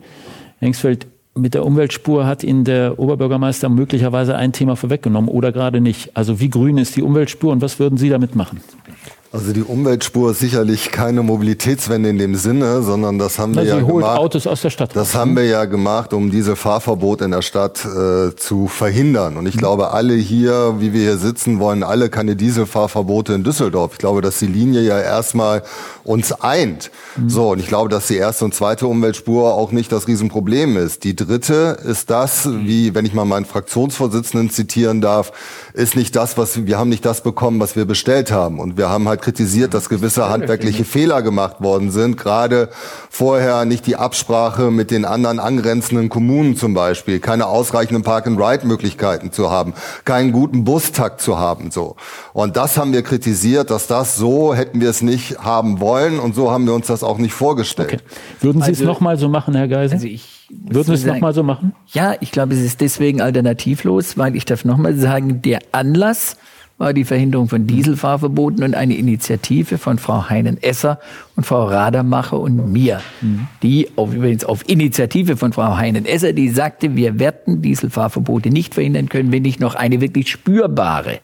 Hengsfeld mit der Umweltspur hat Ihnen der Oberbürgermeister möglicherweise ein Thema vorweggenommen oder gerade nicht. Also wie grün ist die Umweltspur und was würden Sie damit machen? Also die Umweltspur ist sicherlich keine Mobilitätswende in dem Sinne, sondern das haben Na, wir ja gemacht. Autos aus der Stadt. Das haben wir ja gemacht, um diese Fahrverbot in der Stadt äh, zu verhindern. Und ich mhm. glaube, alle hier, wie wir hier sitzen, wollen alle keine Dieselfahrverbote in Düsseldorf. Ich glaube, dass die Linie ja erstmal uns eint. Mhm. So, und ich glaube, dass die erste und zweite Umweltspur auch nicht das Riesenproblem ist. Die dritte ist das, wie, wenn ich mal meinen Fraktionsvorsitzenden zitieren darf, ist nicht das, was wir haben nicht das bekommen, was wir bestellt haben. Und wir haben halt kritisiert, dass gewisse handwerkliche Fehler gemacht worden sind. Gerade vorher nicht die Absprache mit den anderen angrenzenden Kommunen zum Beispiel, keine ausreichenden Park-and-Ride-Möglichkeiten zu haben, keinen guten Bustakt zu haben, so. Und das haben wir kritisiert, dass das so hätten wir es nicht haben wollen und so haben wir uns das auch nicht vorgestellt. Okay. Würden Sie also, es nochmal so machen, Herr Geisel? Also ich würden Sie es nochmal so machen? Ja, ich glaube, es ist deswegen alternativlos, weil ich darf nochmal sagen, der Anlass war die Verhinderung von Dieselfahrverboten und eine Initiative von Frau Heinen-Esser und Frau Radermacher und mir, die auf, übrigens auf Initiative von Frau Heinen-Esser, die sagte, wir werden Dieselfahrverbote nicht verhindern können, wenn nicht noch eine wirklich spürbare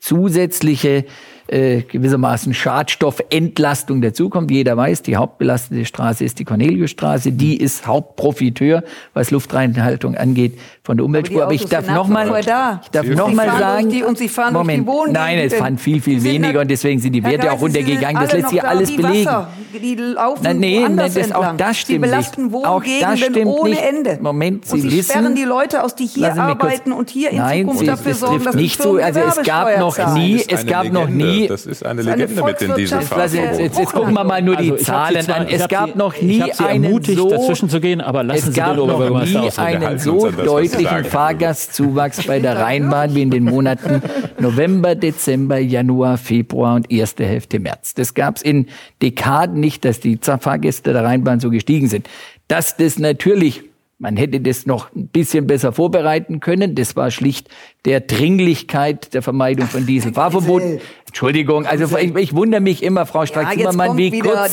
zusätzliche äh, gewissermaßen Schadstoffentlastung dazukommt. Jeder weiß, die hauptbelastete Straße ist die Corneliusstraße. Die ist Hauptprofiteur, was Luftreinhaltung angeht, von der Umweltspur. Aber, Aber ich darf noch mal, da. ich darf noch mal sagen, die, und sie fahren Moment, durch die nein, es fahren viel, viel weniger und deswegen sind die Werte Geist, auch runtergegangen. Das lässt sich alles belegen. Wasser, die laufen Na, nee, nee das, auch das stimmt Sie belasten Wohngegenden ohne nicht. Ende. Moment, Sie und sie wissen, sperren die Leute aus, die hier arbeiten und hier in nein, Zukunft dafür sorgen, dass nicht so. Also es gab noch nie, es gab noch nie. Das ist eine Legende mit den Dieselfahrverboten. Jetzt, jetzt gucken wir mal nur die also, Zahlen an. Es gab noch nie einen so dazwischen zu gehen, aber lassen es gab noch nie einen so deutlichen Fahrgastzuwachs bei der Rheinbahn wie in den Monaten November, Dezember, Januar, Februar und erste Hälfte März. Das gab es in Dekaden nicht, dass die Fahrgäste der Rheinbahn so gestiegen sind. Dass das natürlich man hätte das noch ein bisschen besser vorbereiten können. Das war schlicht der Dringlichkeit der Vermeidung von Dieselfahrverboten. Entschuldigung, also ich, ich wundere mich immer, Frau Strack-Zimmermann, ja, wie kurz,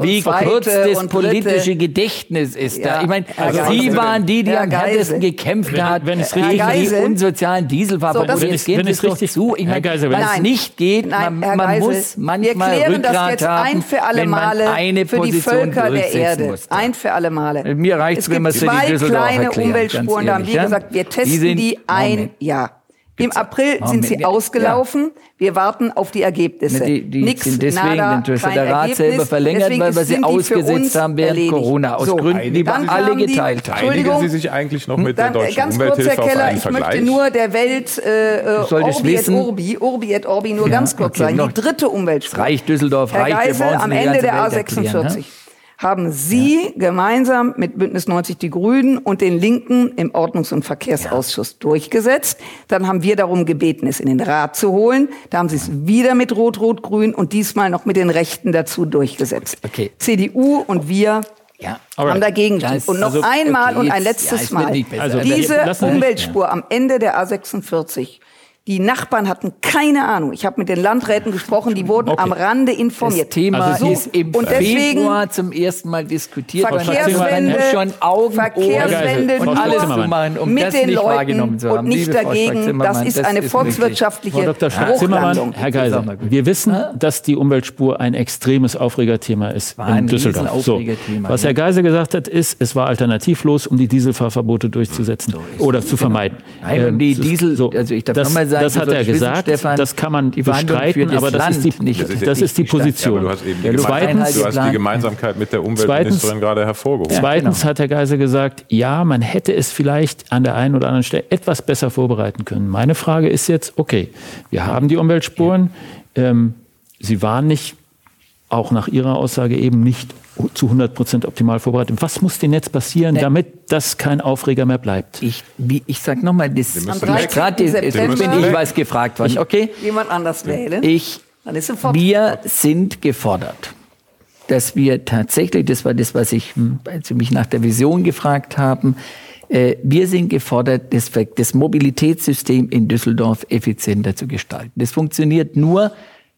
wie kurz das politische Gedächtnis ist. Ja, da. Ich meine, Sie waren die, die am härtesten gekämpft haben wenn, wenn gegen die unsozialen Dieselfahrverbote. So, jetzt geben Sie richtig zu. Ich meine, Geisel, was nein, nicht geht, nein, man, man muss manchmal wir Rückgrat das jetzt ein für alle Male eine für die Völker der Erde. Ein für alle Male. Mir reicht es, wenn man es für die Düsseldorfer kleine Umweltspuren, da haben wir gesagt, wir testen die ein Jahr. Im April sind sie ausgelaufen. Ja. Wir warten auf die Ergebnisse. Die, die Nix, sind deswegen nada, den der Rat selber verlängert, deswegen weil wir sie ausgesetzt haben während erledigt. Corona. Aus so, Gründen, die wir alle geteilt haben. Einigen Sie sich eigentlich noch mit dann, der deutschen ganz Umwelthilfe kurz, Herr Keller, ich möchte nur der Welt äh, Orbi et Urbi, Urbi et Orbi nur ja, ganz kurz okay, sagen. Die dritte Umweltspur. Reicht Düsseldorf, Herr reicht. Geisel, am Ende der A46 haben Sie gemeinsam mit Bündnis 90 Die Grünen und den Linken im Ordnungs- und Verkehrsausschuss durchgesetzt. Dann haben wir darum gebeten, es in den Rat zu holen. Da haben Sie es wieder mit Rot-Rot-Grün und diesmal noch mit den Rechten dazu durchgesetzt. Okay. CDU und wir Ja. haben dagegen Das- gestimmt. Und noch also, einmal okay, und ein jetzt- letztes ja, Mal. Also, Diese Umweltspur am Ende der A46. Die Nachbarn hatten keine Ahnung. Ich habe mit den Landräten gesprochen, die wurden am Rande informiert. Das Thema Also ist im und deswegen Februar zum ersten Mal diskutiert worden. Verkehrswende, schon Augen, Verkehrswende und alles zu machen, um mit das den nicht Leuten wahrgenommen zu haben. und nicht Liebe dagegen. Das ist eine wirklich- volkswirtschaftliche Bruchlandung. Herr Geiser, Das ist wir wissen, dass die Umweltspur ein extremes Aufregerthema ist War in Düsseldorf. So, was. Herr Geiser gesagt hat, ist, es war alternativlos, um die Dieselfahrverbote durchzusetzen oder zu vermeiden. Nein, und die Ähm, Diesel- so, also ich darf das, noch sagen, das hat er sollst wissen, gesagt, Stefan, das kann man die bestreiten, das aber das ist die, Land, nicht- das ist die die Stadt. Ja, Position. aber du hast eben die, Ja, Gemeinsam- zweitens- du hast die. Gemeinsamkeit mit der Zweitens- Umweltministerin gerade hervorgehoben. Zweitens hat Herr Geiser gesagt, ja, man hätte es vielleicht an der einen oder anderen Stelle etwas besser vorbereiten können. Meine Frage ist jetzt, okay, wir haben die Umweltspuren, ähm, sie waren nicht, auch nach Ihrer Aussage eben nicht zu 100 Prozent optimal vorbereitet. Was muss denn jetzt passieren, damit das kein Aufreger mehr bleibt? Ich, wie, ich sag nochmal, das ist gerade, jetzt bin ich was gefragt worden. Okay? Jemand anders wählen. Ich, Dann ist sofort. wir sind gefordert, dass wir tatsächlich, das war das, was ich, hm, als Sie mich nach der Vision gefragt haben, äh, wir sind gefordert, das Mobilitätssystem in Düsseldorf effizienter zu gestalten. Das funktioniert nur,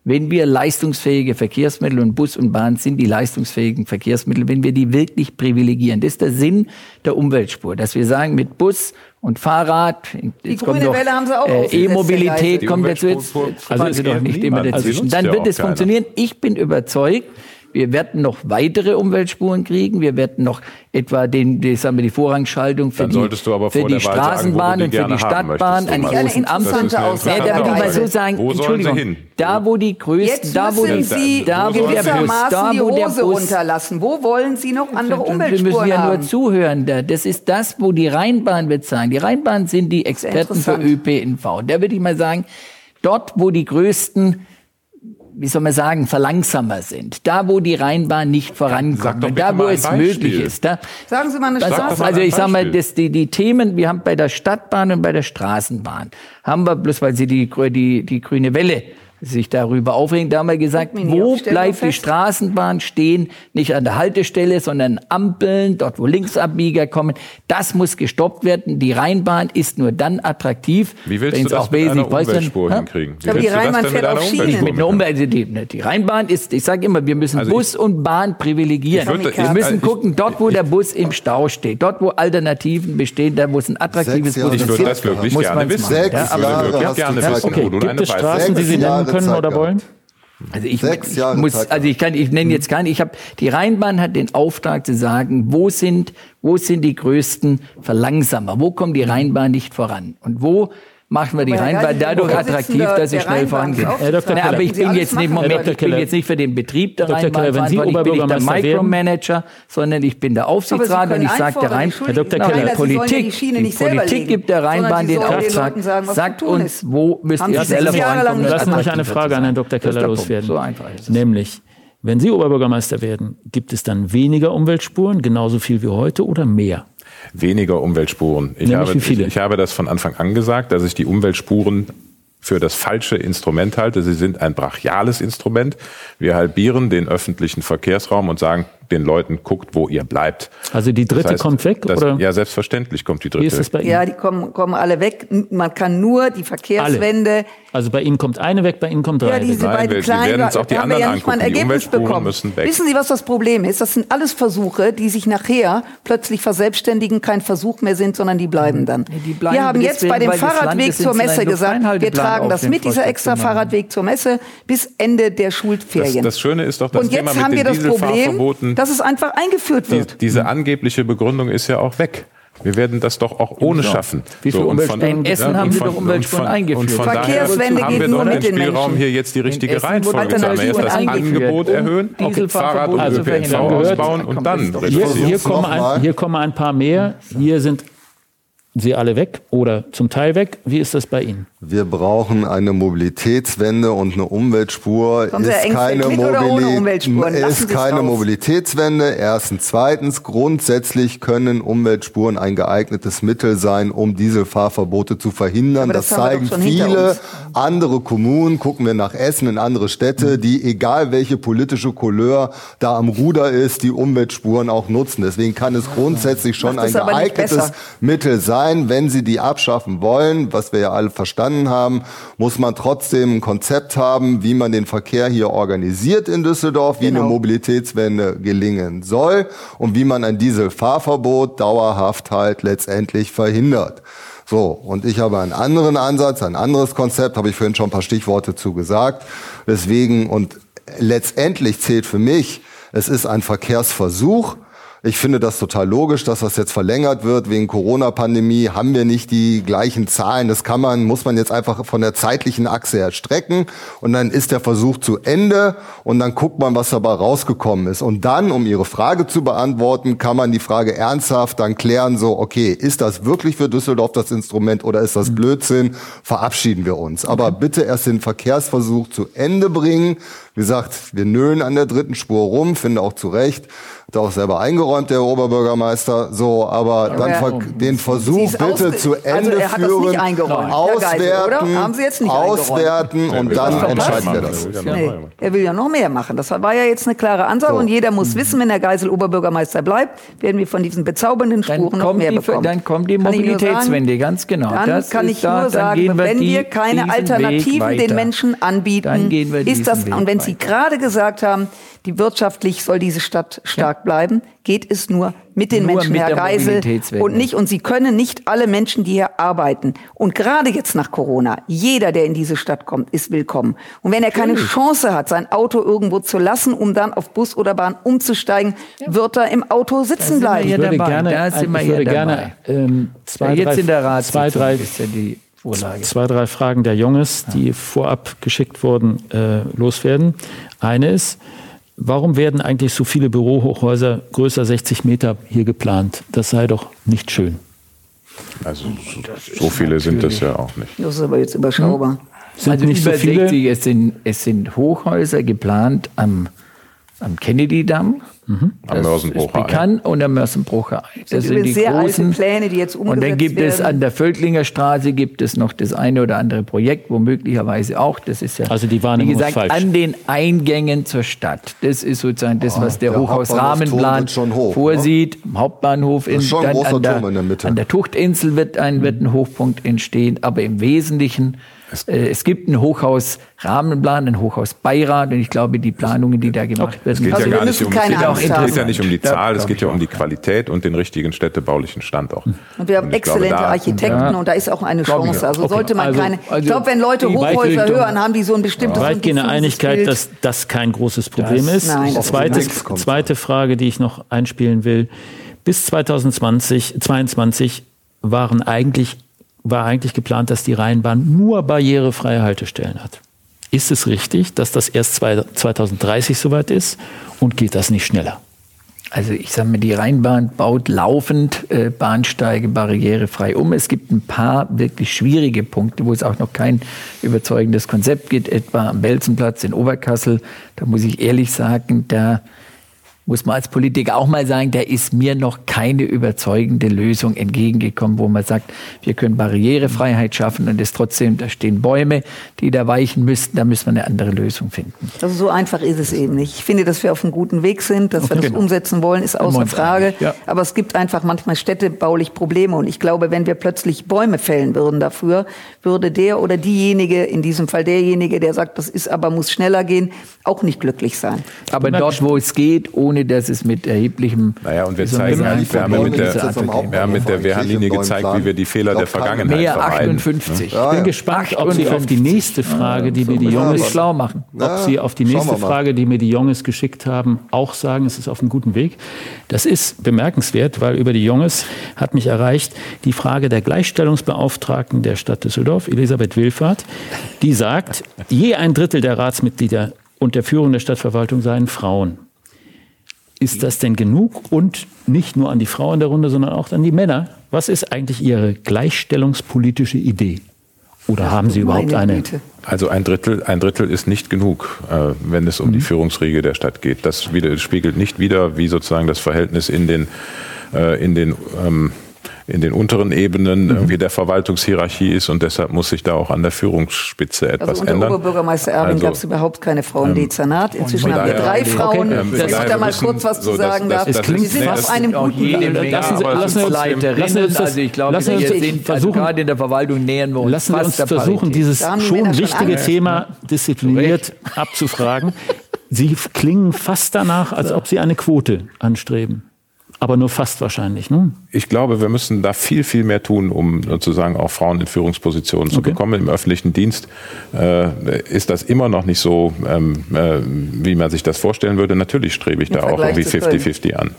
wenn wir leistungsfähige Verkehrsmittel und Bus und Bahn sind die leistungsfähigen Verkehrsmittel, wenn wir die wirklich privilegieren. Das ist der Sinn der Umweltspur, dass wir sagen, mit Bus und Fahrrad, jetzt kommt grüne noch Welle haben Sie auch Herr E-Mobilität kommt Die dazu. Jetzt, also Sie doch nicht immer. Also dazwischen. Dann wird es funktionieren. Ich bin überzeugt, wir werden noch weitere Umweltspuren kriegen. Wir werden noch etwa den, die, sagen wir, die Vorrangschaltung für Dann die, solltest du aber für die Straßenbahn die und für die Stadtbahn möchtest, an die Thomas. großen interessante Ja, da will ich mal so sagen, Wo sollen sie Entschuldigung, hin? da wo die größten, Jetzt da wo die, Sie da wo der Bus, gewissermaßen da die wo der Hose Bus, runterlassen. Wo wollen Sie noch andere wir Umweltspuren müssen ja nur haben? zuhören. Da. Das ist das, wo die Rheinbahn wird sein. Die Rheinbahn sind die Experten für. ÖPNV. Da würde ich mal sagen, dort, wo die größten wie soll man sagen, verlangsamer sind. Da, wo die Rheinbahn nicht vorankommt. da, wo es möglich ist. Da, Sagen Sie mal eine Straße. mal also ich sag mal, das, die, die Themen, wir haben bei der Stadtbahn und bei der Straßenbahn, haben wir, bloß weil sie die, die, die grüne Welle sich darüber aufregen, da haben wir gesagt, wo bleibt die fest. Straßenbahn stehen, nicht an der Haltestelle, sondern Ampeln, dort wo Linksabbieger kommen. Das muss gestoppt werden. Die Rheinbahn ist nur dann attraktiv, Wie willst wenn du es das auch mit einer wesentlich Umweltspur hinkriegen? Wie Aber die Rheinbahn fährt auf Schienen. Mit einer Umwelt, die, die Rheinbahn ist, ich sage immer, wir müssen Also ich- Bus und Bahn privilegieren. Ich würde- wir müssen ich- gucken, dort wo der Bus im Stau steht, dort wo Alternativen bestehen, da wo es ein attraktives Bus Ich würde das wirklich muss gerne wissen. Sechs Ja, Ich würde Jahre gerne wissen, du Gibt es Straßen, die Sie nennen können Zeit oder gehabt. wollen? Also ich, Sechs ich Jahre muss, Zeit also ich kann, ich nenne jetzt keine, ich habe, die Rheinbahn hat den Auftrag zu sagen, wo sind, wo sind die größten Verlangsamer? Wo kommt die Rheinbahn nicht voran? Und wo machen wir die Rheinbahn Geisel, dadurch attraktiv, dass sie schnell Rheinbahn vorangeht? ist auch Herr Dr. Na, aber Keller. ich bin jetzt nicht, Moment, können. ich bin jetzt nicht für den Betrieb der. Rheinbahn Keller, verantwortlich, ich bin nicht der Micromanager, sondern ich bin der Aufsichtsrat und ich sage der Rhein, Herr Dr. Keller, Politik, die Politik gibt der Rheinbahn den Auftrag, Leuten sagen, was sagt uns, wo müsst ihr Sie schneller vorankommen. Lassen Sie mich eine Frage an. Herrn Dr. Keller loswerden. So einfach ist es. Nämlich, wenn Sie Oberbürgermeister werden, gibt es dann weniger Umweltspuren, genauso viel wie heute oder mehr? Weniger Umweltspuren. Ich Nämlich habe? Ich, ich habe das von Anfang an gesagt, dass ich die Umweltspuren für das falsche Instrument halte. Sie sind ein brachiales Instrument. Wir halbieren den öffentlichen Verkehrsraum und sagen den Leuten, guckt, wo ihr bleibt. Also die dritte Das heißt, kommt weg, das, oder? Ja, selbstverständlich kommt die dritte. Wie ist das bei Ihnen? Ja, die kommen, kommen alle weg. Man kann nur die Verkehrswende, Also bei Ihnen kommt eine weg, bei Ihnen kommt drei ja, weg. diese Nein, beiden wir- wir kleinen, werden uns auch die wir anderen ja nicht mal ein angucken. Die Ergebnis bekommen. müssen weg. Wissen Sie, was das Problem ist? Das sind alles Versuche, die sich nachher plötzlich verselbstständigen, kein Versuch mehr sind, sondern die bleiben dann. die bleiben wir haben jetzt bei dem das Fahrradweg zur Messe gesagt, wir tragen das mit, dieser extra. Fahrradweg zur Messe, bis Ende der Das, Schulferien. das Schöne ist doch das Und Thema jetzt mit wir den das Dass es einfach eingeführt Die, wird. diese angebliche Begründung ist ja auch weg. Wir werden das doch auch ohne So. schaffen. Wie und von- Umweltspuren? In Essen und haben sie von- doch Umweltspuren und von- eingeführt. Und von Verkehrswende daher haben geht wir nur doch mit den Spielraum, hier jetzt die richtige Reihenfolge zu haben. Erst das Angebot eingeführt, erhöhen, um okay, Fahrrad und Dieselfahrverbote ÖPNV ausbauen Komm, und dann Hier, hier, kommen noch ein, hier kommen ein paar mehr. Hier sind sie alle weg oder zum Teil weg. Wie ist das bei Ihnen? Wir brauchen eine Mobilitätswende und eine Umweltspur. Sie ist keine? Lassen ist keine. Mobilitätswende. Erstens. Zweitens, grundsätzlich können Umweltspuren ein geeignetes Mittel sein, um Dieselfahrverbote zu verhindern. Aber Das, das zeigen viele andere Kommunen. Gucken wir nach Essen, in andere Städte, die, egal welche politische Couleur da am Ruder ist, die Umweltspuren auch nutzen. Deswegen kann es grundsätzlich schon ein geeignetes. Mittel sein. Wenn Sie die abschaffen wollen, was wir ja alle verstanden haben, muss man trotzdem ein Konzept haben, wie man den Verkehr hier organisiert in Düsseldorf, wie Genau. eine Mobilitätswende gelingen soll und wie man ein Dieselfahrverbot dauerhaft halt letztendlich verhindert. So, und ich habe einen anderen Ansatz, ein anderes Konzept, habe ich vorhin schon ein paar Stichworte zu gesagt. Deswegen, und letztendlich zählt für mich, es ist ein Verkehrsversuch. Ich finde das total logisch, dass das jetzt verlängert wird. Wegen Corona-Pandemie haben wir nicht die gleichen Zahlen. Das kann man, muss man jetzt einfach von der zeitlichen Achse her strecken. Und dann ist der Versuch zu Ende. Und dann guckt man, was dabei rausgekommen ist. Und dann, um Ihre Frage zu beantworten, kann man die Frage ernsthaft dann klären, so, okay, ist das wirklich für Düsseldorf das Instrument oder ist das Blödsinn? Verabschieden wir uns. Aber bitte erst den Verkehrsversuch zu Ende bringen. Wie gesagt, wir nölen an der dritten Spur rum, finde auch zu Recht. Hat er auch selber eingeräumt, der Oberbürgermeister. So, aber dann er- ver den Versuch bitte zu also Ende er hat das führen, nicht eingeräumt, Herr Geisel, auswerten, oder? Haben Sie jetzt nicht eingeräumt? auswerten Er und dann entscheiden wir das. Er will ja noch Nee, er will ja noch mehr machen. Das war ja jetzt eine klare Ansage So. und jeder muss wissen, wenn der Geisel Oberbürgermeister bleibt, werden wir von diesen bezaubernden Spuren noch mehr die, bekommen. dann kommt die Kann ich nur Mobilitätswende, sagen, ganz genau. Dann Das kann ich da, nur dann sagen, wenn die- wir keine Alternativen den. Menschen anbieten, Dann gehen wir ist das, und wenn Sie gerade gesagt haben, die wirtschaftlich soll diese Stadt stark bleiben, geht es nur mit den Nur Menschen, mit Herr Geisel, und nicht, und Sie können nicht alle Menschen, die hier arbeiten, und gerade jetzt nach Corona, jeder, der in diese Stadt kommt, ist willkommen. Und wenn er keine Chance hat, sein Auto irgendwo zu lassen, um dann auf Bus oder Bahn umzusteigen, wird er im Auto sitzen bleiben. ja Ich würde dabei. gerne, ich ja würde dabei. gerne ähm, zwei, Jetzt drei, in der Ratssitzung zwei, drei, ist ja die Vorlage. zwei, drei Fragen der Junges, die vorab geschickt wurden, äh, loswerden. Eine ist, warum werden eigentlich so viele Bürohochhäuser größer 60 Meter hier geplant? Das sei doch nicht schön. Also so, so viele sind das ja auch nicht. Das ist aber jetzt überschaubar. Sind also nicht so über viele? 60, es sind, es sind Hochhäuser geplant am, am Kennedy-Damm. Am Das ist Mörsenbrucher Ei. bekannt und am Mörsenbrucher Ei. Das Das sind die sind sehr alte großen. Pläne, die jetzt Und umgesetzt dann gibt es werden. an der Völklinger Straße gibt es noch das eine oder andere Projekt, wo möglicherweise auch, das ist ja, Also die wie Wahrnehmung ist gesagt, falsch. an den Eingängen zur Stadt. Das ist sozusagen das, was der, der Hochhausrahmenplan hoch, ne? vorsieht. Am Hauptbahnhof in, dann an, der, in der Mitte. an der Tuchtinsel wird ein, wird ein Hochpunkt entstehen, aber im Wesentlichen es gibt einen Hochhausrahmenplan, einen Hochhausbeirat und ich glaube, die Planungen, die da gemacht Es werden, geht Also ja wir gar nicht um, keine es geht, Angst es haben. geht ja nicht um die Zahl, es geht ja um auch. die Qualität und den richtigen städtebaulichen Standort. Und wir haben Und ich glaube, exzellente da- Architekten und da ist auch eine Chance. auch. Also Okay. sollte man Also- keine. also ich glaube, wenn Leute Hochhäuser hören, haben die so ein bestimmtes Weitgehende Einigkeit, Bild. dass das kein großes Problem ist. Nein, das ist zweite, nichts kommt. zweite Frage, die ich noch einspielen will. Bis 2020, 22 waren eigentlich, war eigentlich geplant, dass die Rheinbahn nur barrierefreie Haltestellen hat. Ist es richtig, dass das erst zwei- 2030 soweit ist und geht das nicht schneller? Also ich sage mal, die Rheinbahn baut laufend äh, Bahnsteige barrierefrei um. Es gibt ein paar wirklich schwierige Punkte, wo es auch noch kein überzeugendes Konzept gibt, etwa am Belzenplatz in Oberkassel. Da muss ich ehrlich sagen, da muss man als Politiker auch mal sagen, da ist mir noch keine überzeugende Lösung entgegengekommen, wo man sagt, wir können Barrierefreiheit schaffen und es trotzdem, da stehen Bäume, die da weichen müssten, da müssen wir eine andere Lösung finden. Also so einfach ist es eben nicht. Ich finde, dass wir auf einem guten Weg sind, dass wir das Genau. umsetzen wollen, ist außer Frage. ja. Aber es gibt einfach manchmal städtebaulich Probleme. Und ich glaube, wenn wir plötzlich Bäume fällen würden dafür, würde der oder diejenige, in diesem Fall derjenige, der sagt, das ist aber muss schneller gehen, auch nicht glücklich sein. Aber dort, wo es geht, ohne dass es mit erheblichem... Naja, und wir zeigen, sagen, wir haben ja mit der, wir haben mit der Wehrlinie gezeigt, wie wir die Fehler der Vergangenheit Mehr vermeiden. 58. Ich bin gespannt, ob Sie auf die nächste Frage, die mir die Jungs schlau machen. ob Sie auf die nächste. Frage, die mir die Jungs geschickt haben, auch sagen, es ist auf einem guten Weg. Das ist bemerkenswert, weil über die Jungs hat mich erreicht die Frage der Gleichstellungsbeauftragten der Stadt Düsseldorf, Elisabeth Wilfahrt, die sagt, je ein Drittel der Ratsmitglieder und der Führung der Stadtverwaltung seien Frauen. Ist das denn genug? Und nicht nur an die Frau in der Runde, sondern auch an die Männer. Was ist eigentlich Ihre gleichstellungspolitische Idee? Oder haben Sie überhaupt eine? Also ein Drittel, ein Drittel ist nicht genug, äh, wenn es um Mhm. die Führungsriege der Stadt geht. Das wieder, spiegelt nicht wider, wie sozusagen das Verhältnis in den, äh, in den ähm, in den unteren Ebenen Mhm. irgendwie der Verwaltungshierarchie ist und deshalb muss sich da auch an der Führungsspitze etwas Also unter ändern. Oberbürgermeister Erwin Also, gab es überhaupt keine Frauen im Dezernat. Inzwischen haben wir drei Okay. Frauen. Ähm, Wenn ich da mal müssen- kurz was zu so, das- sagen das- darf. das Es klingt Sie sind fast- auf einem guten Weg. Lassen Sie- lassen uns- Abteilungsleiterinnen. lassen Sie uns das- also ich glaube, lassen Sie uns wir das sind, also versuchen- gerade in der Verwaltung nähern wir uns Lassen wir uns versuchen, dieses schon wichtige. Thema diszipliniert abzufragen. Sie klingen fast danach, als ob Sie eine Quote anstreben. Aber nur fast wahrscheinlich. Ne? Ich glaube, wir müssen da viel, viel mehr tun, um sozusagen auch Frauen in Führungspositionen zu Okay. bekommen. Im öffentlichen Dienst äh, ist das immer noch nicht so, ähm, äh, wie man sich das vorstellen würde. Natürlich strebe ich Im da auch Vergleich irgendwie zu Köln. 50-50 an.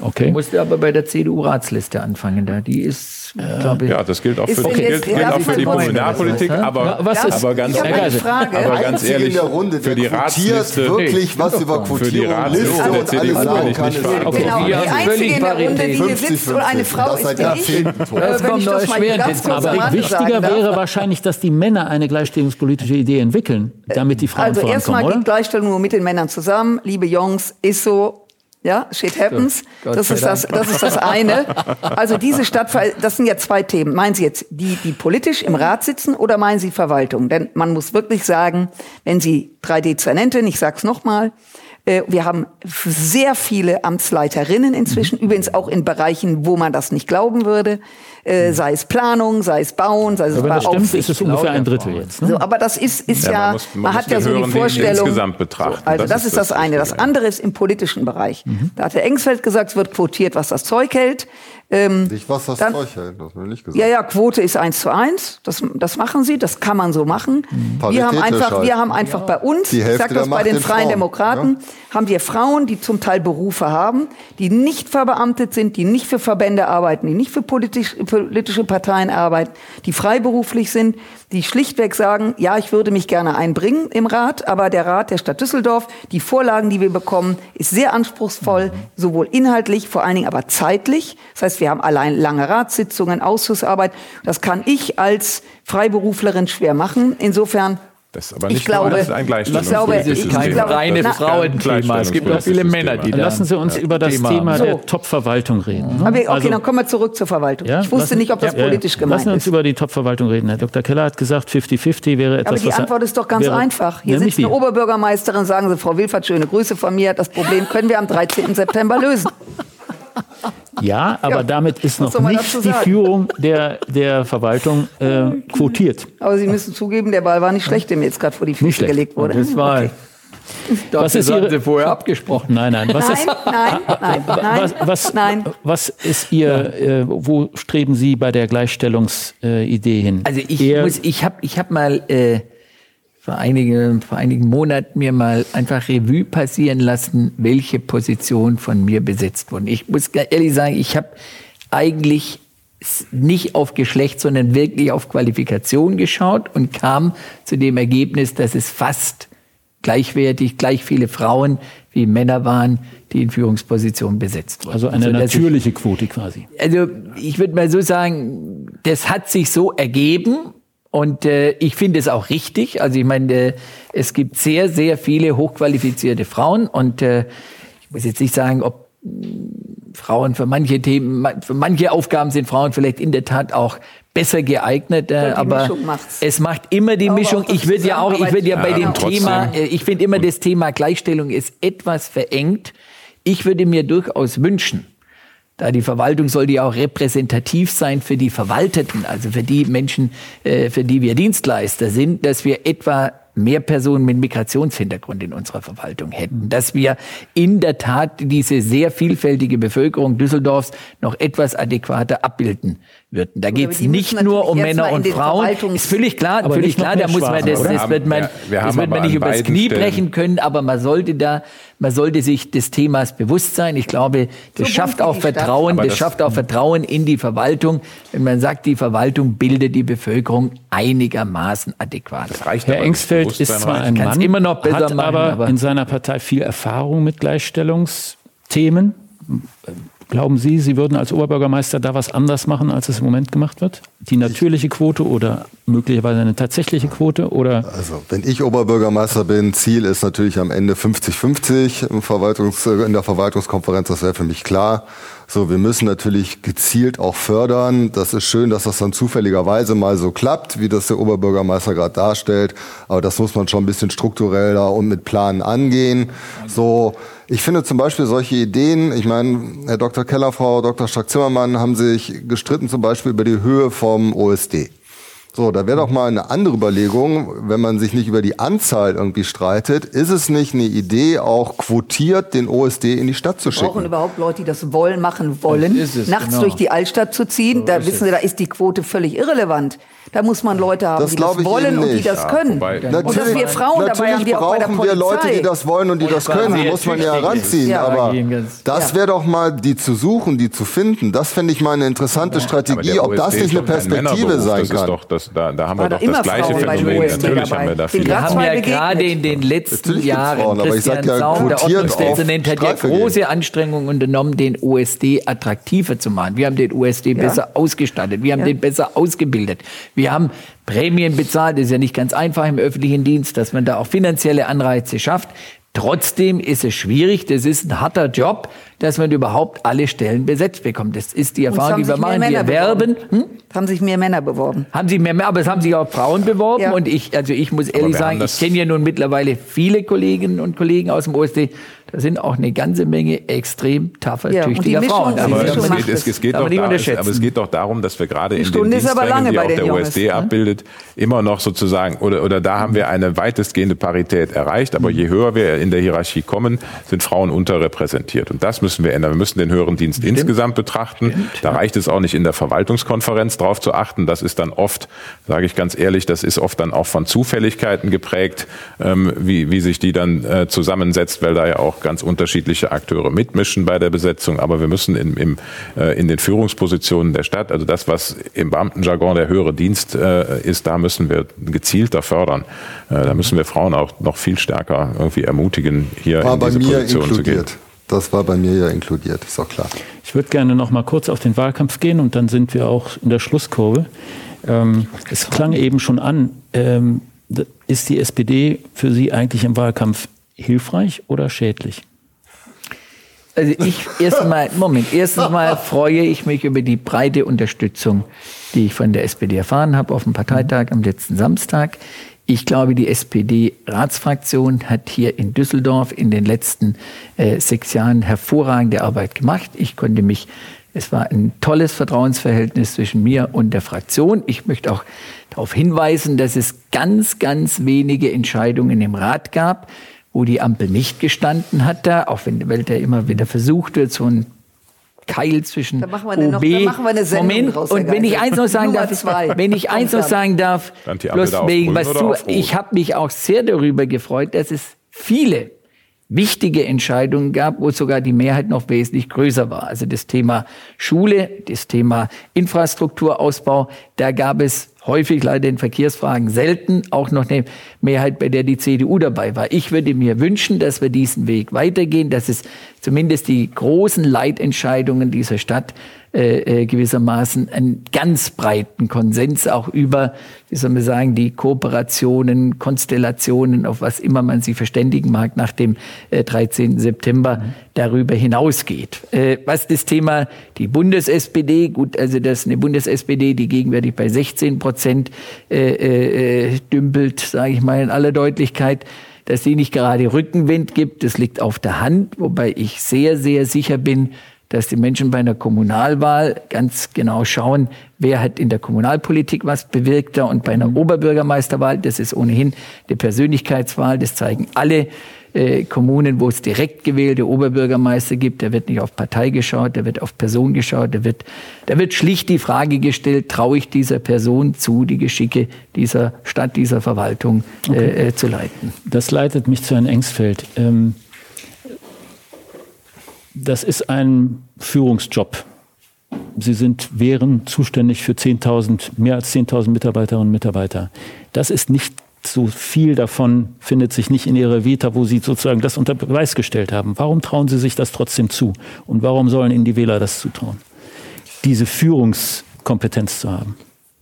Okay. Du musst aber bei der CDU-Ratsliste anfangen. Da. Die ist, glaube ich, Ja, das gilt auch für, denn gilt, jetzt- gilt auch für die Kommunalpolitik, aber, was ist- aber ganz, Ich Frage. aber ganz ehrlich, in der Runde, für die Ratsliste, wirklich was über für die Quotierung Ratsliste Liste der CDU bin sagen ich kann. nicht ist verantwortlich. Genau, Wir die einzige in der Runde, die hier 50, sitzt und eine 50. Frau Das ist, seit bin ich. Das kommt kurz am Aber wichtiger wäre wahrscheinlich, dass die Männer eine gleichstellungspolitische Idee entwickeln, damit die Frauen Also erstmal geht? Gleichstellung nur mit den Männern zusammen. Liebe Jungs, ist so. Ja, shit happens. Gott Das ist das, das ist das eine. Also diese Stadtver das sind ja zwei Themen. Meinen Sie jetzt die, die politisch im Rat sitzen oder meinen Sie Verwaltung? Denn man muss wirklich sagen, wenn Sie drei Dezernenten, ich sag's nochmal, äh, wir haben sehr viele Amtsleiterinnen inzwischen, übrigens auch in Bereichen, wo man das nicht glauben würde, äh, sei es Planung, sei es Bauen, sei es Aber wenn das aber stimmt, ist es ungefähr ein Drittel jetzt. Ne? So, aber das ist, ist Ja, ja, man man, muss- man hat muss ja so die Vorstellung. insgesamt betrachten. Also Das das, ist das, das eine. Das andere ist im politischen Bereich. Mhm. Da hat Herr Engsfeld gesagt, es wird quotiert, was das Zeug hält. Ähm, Nicht was das Dann- Zeug hält, das will ich gesagt. ja, ja, Quote ist eins zu eins. Das, das machen sie, das kann man so machen. Wir haben einfach, halt. wir haben einfach bei uns, ich sag der das bei den den Freien Frauen, Demokraten, haben wir Frauen, die zum Teil Berufe haben, die nicht verbeamtet sind, die nicht für Verbände arbeiten, die nicht für politisch, politische Parteien arbeiten, die freiberuflich sind, die schlichtweg sagen, ja, ich würde mich gerne einbringen im Rat, aber der Rat der Stadt Düsseldorf, die Vorlagen, die wir bekommen, ist sehr anspruchsvoll, sowohl inhaltlich, vor allen Dingen aber zeitlich. Das heißt, wir haben allein lange Ratssitzungen, Ausschussarbeit. Das kann ich als Freiberuflerin schwer machen. Insofern Das ist aber Ich nicht glaube- nur ein ich glaube, Gleichstellungspolitisches ich kein reines Frauenthema. Es gibt auch viele Männer, die da lassen Sie uns über das Thema Thema der So. Top-Verwaltung reden. ne? Aber okay, Also- dann kommen wir zurück zur Verwaltung. Ja, ich wusste lassen- nicht, ob das ja, politisch gemeint Lassen wir uns ist. über die Top-Verwaltung reden. Herr Dr. Keller hat gesagt, 50-50 wäre etwas, Aber die Antwort ist doch ganz wäre, einfach. Hier sitzt eine? Oberbürgermeisterin, sagen Sie, Frau Wilfert, schöne Grüße von mir. Das Problem können wir am 13. September lösen. Ja, aber Ja, damit ist was noch nicht die sagen? Führung der, der Verwaltung äh, quotiert. Aber Sie müssen zugeben, der Ball war nicht schlecht, der mir jetzt gerade vor die Füße Nicht schlecht. gelegt wurde. Das war. Okay. Das ist haben Ihre- Sie vorher abgesprochen. Nein, nein. Was Nein, ist, nein, nein, nein, was, was, nein. was ist Ihr, äh, wo streben Sie bei der Gleichstellungsidee äh, hin? Also ich Eher- muss, ich habe, ich habe mal äh, vor, einige, vor einigen Monaten mir mal einfach Revue passieren lassen, welche Positionen von mir besetzt wurden. Ich muss ehrlich sagen, ich habe eigentlich nicht auf Geschlecht, sondern wirklich auf Qualifikation geschaut und kam zu dem Ergebnis, dass es fast gleichwertig, gleich viele Frauen wie Männer waren, die in Führungspositionen besetzt wurden. also eine ich- natürliche Quote quasi. also ich würde mal so sagen, das hat sich so ergeben und äh, ich finde es auch richtig. Also ich meine, äh, es gibt sehr, sehr viele hochqualifizierte Frauen und äh, ich muss jetzt nicht sagen, ob mh, Frauen für manche Themen, für manche Aufgaben sind Frauen vielleicht in der Tat auch besser geeignet, äh, aber es macht immer die Aber Mischung. Ich würde ja auch, ich würde ja bei Ja, dem trotzdem. Thema, äh, ich finde immer das Thema Gleichstellung ist etwas verengt. Ich würde mir durchaus wünschen, da die Verwaltung sollte ja auch repräsentativ sein für die Verwalteten, also für die Menschen, äh, für die wir Dienstleister sind, dass wir etwa mehr Personen mit Migrationshintergrund in unserer Verwaltung hätten, dass wir in der Tat diese sehr vielfältige Bevölkerung Düsseldorfs noch etwas adäquater abbilden würden. Da geht es nicht nur um Männer und Frauen. Ist völlig klar, Aber völlig klar, da muss man das, das wird man, Ja, das wird man nicht übers Knie Stellen- brechen können, aber man sollte da, man sollte sich des Themas bewusst sein. Ich glaube, das So schafft auch. Vertrauen, das, das- schafft auch Vertrauen in die Verwaltung, wenn man sagt, die Verwaltung bildet die Bevölkerung einigermaßen adäquat. Das reicht Herr das ist zwar ein Mann, immer noch besser hat machen, aber, aber- in seiner Partei viel Erfahrung mit Gleichstellungsthemen. Glauben Sie, Sie würden als Oberbürgermeister da was anders machen, als es im Moment gemacht wird? Die natürliche Quote oder möglicherweise eine tatsächliche Quote? Oder? Also, wenn ich Oberbürgermeister bin, Ziel ist natürlich am Ende 50-50 in der Verwaltungskonferenz, das wäre für mich klar. So, wir müssen natürlich gezielt auch fördern. Das ist schön, dass das dann zufälligerweise mal so klappt, wie das der Oberbürgermeister gerade darstellt. Aber das muss man schon ein bisschen struktureller und mit Planen angehen. So, ich finde zum Beispiel solche Ideen, ich meine, Herr Dr. Keller, Frau Dr. Strack-Zimmermann haben sich gestritten zum Beispiel über die Höhe vom OSD. So, da wäre doch mal eine andere Überlegung, wenn man sich nicht über die Anzahl irgendwie streitet, ist es nicht eine Idee, auch quotiert den OSD in die Stadt zu schicken? Wir brauchen überhaupt Leute, die das wollen, machen wollen, es, nachts genau. durch die Altstadt zu ziehen. So da wissen Sie, da ist die Quote völlig irrelevant. Da muss man Leute haben, Das die das wollen und die das Ja, können. wobei- und dass wir Frauen dabei haben, natürlich die auch bei der brauchen wir Leute, die das wollen und die das können. Die muss man ja heranziehen. Ja. Aber das Ja. wäre doch mal, die zu suchen, die zu finden. Das fände ich mal eine interessante Aber Strategie, ob das nicht eine Perspektive sein das kann. Ist doch, das, da, da haben War wir doch das gleiche Frauen Phänomen. Natürlich dabei. haben wir da viele. Wir haben ja gerade in den letzten Natürlich Jahren, Frauen, aber ich sag Christian ja, Saum, der Ordnungspräsident, hat ja große Anstrengungen unternommen, den OSD attraktiver zu machen. Wir haben den OSD besser ausgestattet, wir haben den besser ausgebildet. Wir haben Prämien bezahlt, das ist ja nicht ganz einfach im öffentlichen Dienst, dass man da auch finanzielle Anreize schafft. Trotzdem ist es schwierig, das ist ein harter Job, dass man überhaupt alle Stellen besetzt bekommt. Das ist die Erfahrung, die wir sich mehr machen. Männer Wir werben. beworben. Hm? Es haben sich mehr Männer beworben. Haben Sie mehr, mehr, aber es haben sich auch Frauen beworben Ja. und ich, also ich muss ehrlich sagen, ich kenne ja nun mittlerweile viele Kolleginnen und Kollegen aus dem OSD. Da sind auch eine ganze Menge extrem taffer, Ja, tüchtiger Frauen. Aber es geht, es, es, geht nicht da, aber es geht doch darum, dass wir gerade in den Stunde aber Diensträngen, die auch den der Jungs, OSD ne? abbildet, immer noch sozusagen, oder, oder da haben wir eine weitestgehende Parität erreicht, aber je höher wir in der Hierarchie kommen, sind Frauen unterrepräsentiert. Und das müssen wir ändern. Wir müssen den höheren Dienst insgesamt betrachten. da reicht es auch nicht in der Verwaltungskonferenz drauf zu achten. Das ist dann oft, sage ich ganz ehrlich, das ist oft dann auch von Zufälligkeiten geprägt, ähm, wie, wie sich die dann äh, zusammensetzt, weil da ja auch ganz unterschiedliche Akteure mitmischen bei der Besetzung. Aber wir müssen in, im, äh, in den Führungspositionen der Stadt, also das, was im Beamtenjargon der höhere Dienst äh, ist, da müssen wir gezielter fördern. Äh, da müssen wir Frauen auch noch viel stärker irgendwie ermutigen, hier War in bei diese mir Position zu gehen. inkludiert. Das war bei mir ja inkludiert, ist auch klar. Ich würde gerne noch mal kurz auf den Wahlkampf gehen und dann sind wir auch in der Schlusskurve. Ähm, es klang eben schon an, ähm, ist die SPD für Sie eigentlich im Wahlkampf hilfreich oder schädlich? Also ich erstmal, Moment, erstens mal freue ich mich über die breite Unterstützung, die ich von der SPD erfahren habe auf dem Parteitag am letzten Samstag. Ich glaube, die SPD-Ratsfraktion hat hier in Düsseldorf in den letzten äh, sechs Jahren hervorragende Arbeit gemacht. Ich konnte mich, es war ein tolles Vertrauensverhältnis zwischen mir und der Fraktion. Ich möchte auch darauf hinweisen, dass es ganz, ganz wenige Entscheidungen im Rat gab, wo die Ampel nicht gestanden hat da, auch wenn, weil da immer wieder versucht wird, so ein Keil zwischen Da machen wir eine noch- OB. da machen wir eine Sendung Moment, draus, und wenn ich eins noch sagen darf, zwei. wenn ich eins noch sagen darf, die bloß wegen, was du, ich habe mich auch sehr darüber gefreut, dass es viele wichtige Entscheidungen gab, wo sogar die Mehrheit noch wesentlich größer war. Also das Thema Schule, das Thema Infrastrukturausbau, da gab es häufig leider in Verkehrsfragen selten auch noch eine Mehrheit, bei der die CDU dabei war. Ich würde mir wünschen, dass wir diesen Weg weitergehen, dass es zumindest die großen Leitentscheidungen dieser Stadt äh, äh, gewissermaßen einen ganz breiten Konsens auch über, wie soll man sagen, die Kooperationen, Konstellationen, auf was immer man sie verständigen mag nach dem äh, 13. September darüber hinausgeht. Äh, was das Thema die Bundes-SPD, gut, also das ist eine Bundes-SPD, die gegenwärtig bei 16 Prozent äh, äh, dümpelt, sage ich mal in aller Deutlichkeit, dass sie nicht gerade Rückenwind gibt, das liegt auf der Hand, wobei ich sehr, sehr sicher bin, dass die Menschen bei einer Kommunalwahl ganz genau schauen, wer hat in der Kommunalpolitik was bewirkt und bei einer Oberbürgermeisterwahl, das ist ohnehin eine Persönlichkeitswahl, das zeigen alle äh, Kommunen, wo es direkt gewählte Oberbürgermeister gibt, da wird nicht auf Partei geschaut, da wird auf Person geschaut, da wird, da wird schlicht die Frage gestellt, traue ich dieser Person zu, die Geschicke dieser Stadt, dieser Verwaltung äh, äh, zu leiten. Das leitet mich zu Herrn Engsfeld. Ähm, das ist ein Führungsjob. Sie sind, wären zuständig für 10.000, mehr als 10.000 Mitarbeiterinnen und Mitarbeiter. Das ist nicht so viel davon findet sich nicht in Ihrer Vita, wo Sie sozusagen das unter Beweis gestellt haben. Warum trauen Sie sich das trotzdem zu? Und warum sollen Ihnen die Wähler das zutrauen? Diese Führungskompetenz zu haben.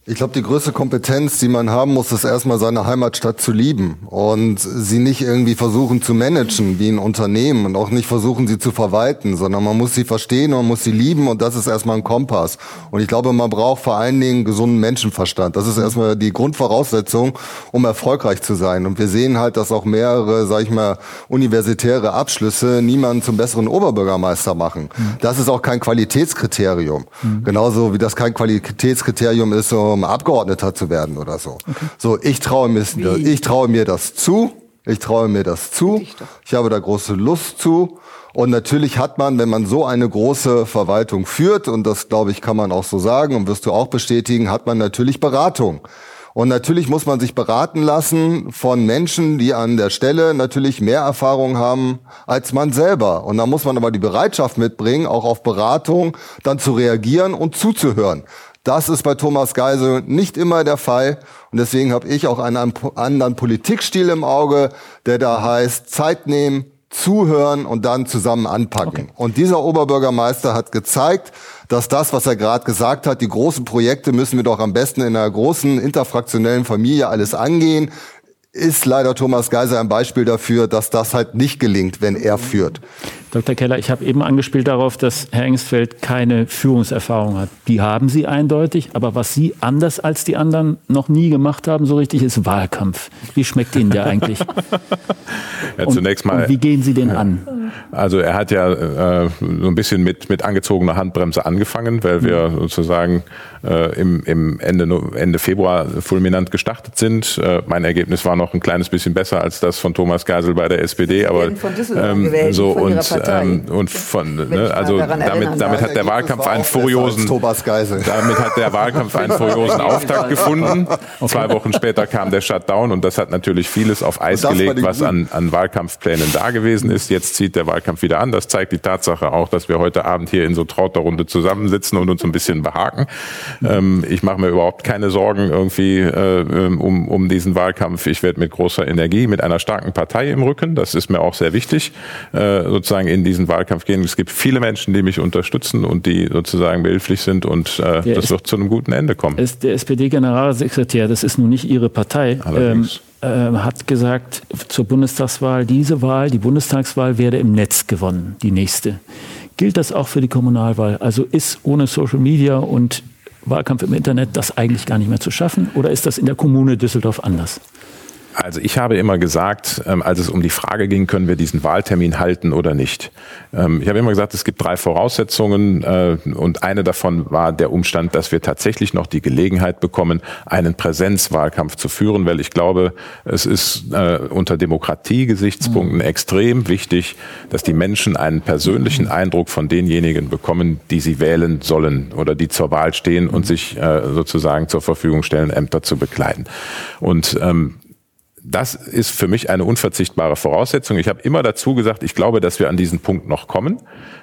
Ich glaube, die größte Kompetenz, die man haben muss, ist erstmal seine Heimatstadt zu lieben und sie nicht irgendwie versuchen zu managen wie ein Unternehmen und auch nicht versuchen, sie zu verwalten, sondern man muss sie verstehen und man muss sie lieben und das ist erstmal ein Kompass. Und ich glaube, man braucht vor allen Dingen gesunden Menschenverstand. Das ist erstmal die Grundvoraussetzung, um erfolgreich zu sein. Und wir sehen halt, dass auch mehrere, sag ich mal, universitäre Abschlüsse niemanden zum besseren Oberbürgermeister machen. Das ist auch kein Qualitätskriterium. Mhm. Genauso wie das kein Qualitätskriterium ist, um Abgeordneter zu werden oder so. Okay. So, ich traue mir, ich traue mir das zu. Ich traue mir das zu. Ich habe da große Lust zu. Und natürlich hat man, wenn man so eine große Verwaltung führt, und das glaube ich kann man auch so sagen und wirst du auch bestätigen, hat man natürlich Beratung. Und natürlich muss man sich beraten lassen von Menschen, die an der Stelle natürlich mehr Erfahrung haben als man selber. Und da muss man aber die Bereitschaft mitbringen, auch auf Beratung dann zu reagieren und zuzuhören. Das ist bei Thomas Geisel nicht immer der Fall. Und deswegen habe ich auch einen anderen Politikstil im Auge, der da heißt, Zeit nehmen, zuhören und dann zusammen anpacken. Okay. Und dieser Oberbürgermeister hat gezeigt, dass das, was er gerade gesagt hat, die großen Projekte müssen wir doch am besten in einer großen interfraktionellen Familie alles angehen ist leider Thomas Geiser ein Beispiel dafür, dass das halt nicht gelingt, wenn er führt. Dr. Keller, ich habe eben angespielt darauf, dass Herr Engstfeld keine Führungserfahrung hat. Die haben Sie eindeutig, aber was Sie anders als die anderen noch nie gemacht haben, so richtig, ist Wahlkampf. Wie schmeckt Ihnen der eigentlich? ja, zunächst mal. Und wie gehen Sie den an? Also er hat ja äh, so ein bisschen mit, mit angezogener Handbremse angefangen, weil wir mhm. sozusagen äh, im, im Ende, Ende Februar fulminant gestartet sind. Äh, mein Ergebnis war noch ein kleines bisschen besser als das von Thomas Geisel bei der SPD, aber ähm, so und ähm, und von, ne, also damit, damit hat der Wahlkampf einen furiosen, damit hat der Wahlkampf einen furiosen Auftakt gefunden. Zwei Wochen später kam der Shutdown und das hat natürlich vieles auf Eis gelegt, was an, an Wahlkampfplänen da gewesen ist. Jetzt zieht der Wahlkampf wieder an. Das zeigt die Tatsache auch, dass wir heute Abend hier in so trauter Runde zusammensitzen und uns ein bisschen behaken. Ähm, ich mache mir überhaupt keine Sorgen irgendwie äh, um, um diesen Wahlkampf. Ich werde mit großer Energie, mit einer starken Partei im Rücken, das ist mir auch sehr wichtig, äh, sozusagen in diesen Wahlkampf gehen. Es gibt viele Menschen, die mich unterstützen und die sozusagen behilflich sind und äh, das wird zu einem guten Ende kommen. Ist der SPD-Generalsekretär, das ist nun nicht Ihre Partei, ähm, äh, hat gesagt zur Bundestagswahl, diese Wahl, die Bundestagswahl werde im Netz gewonnen, die nächste. Gilt das auch für die Kommunalwahl? Also ist ohne Social Media und Wahlkampf im Internet das eigentlich gar nicht mehr zu schaffen? Oder ist das in der Kommune Düsseldorf anders? Also ich habe immer gesagt, ähm, als es um die Frage ging, können wir diesen Wahltermin halten oder nicht. Ähm, ich habe immer gesagt, es gibt drei Voraussetzungen äh, und eine davon war der Umstand, dass wir tatsächlich noch die Gelegenheit bekommen, einen Präsenzwahlkampf zu führen, weil ich glaube, es ist äh, unter Demokratiegesichtspunkten mhm. extrem wichtig, dass die Menschen einen persönlichen Eindruck von denjenigen bekommen, die sie wählen sollen oder die zur Wahl stehen und mhm. sich äh, sozusagen zur Verfügung stellen, Ämter zu bekleiden. Und ähm, das ist für mich eine unverzichtbare Voraussetzung. Ich habe immer dazu gesagt, ich glaube, dass wir an diesen Punkt noch kommen.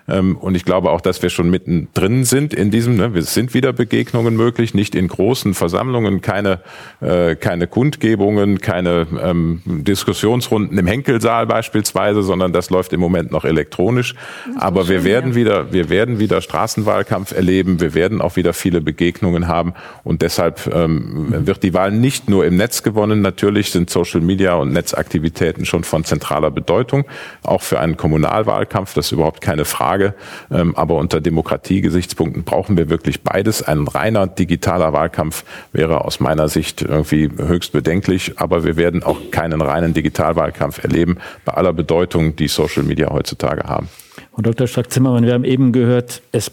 Ähm, und ich glaube auch, dass wir schon mittendrin sind in diesem, ne, es sind wieder Begegnungen möglich, nicht in großen Versammlungen, keine, äh, keine Kundgebungen, keine ähm, Diskussionsrunden im Henkelsaal beispielsweise, sondern das läuft im Moment noch elektronisch. Aber wir werden wieder, wir werden wieder Straßenwahlkampf erleben, wir werden auch wieder viele Begegnungen haben und deshalb ähm, wird die Wahl nicht nur im Netz gewonnen. Natürlich sind Social Media und Netzaktivitäten schon von zentraler Bedeutung, auch für einen Kommunalwahlkampf, das ist überhaupt keine Frage. Frage. Ähm, aber unter Demokratiegesichtspunkten brauchen wir wirklich beides. Ein reiner digitaler Wahlkampf wäre aus meiner Sicht irgendwie höchst bedenklich. Aber wir werden auch keinen reinen Digitalwahlkampf erleben, bei aller Bedeutung, die Social Media heutzutage haben. Frau Dr. Strack-Zimmermann, wir haben eben gehört, es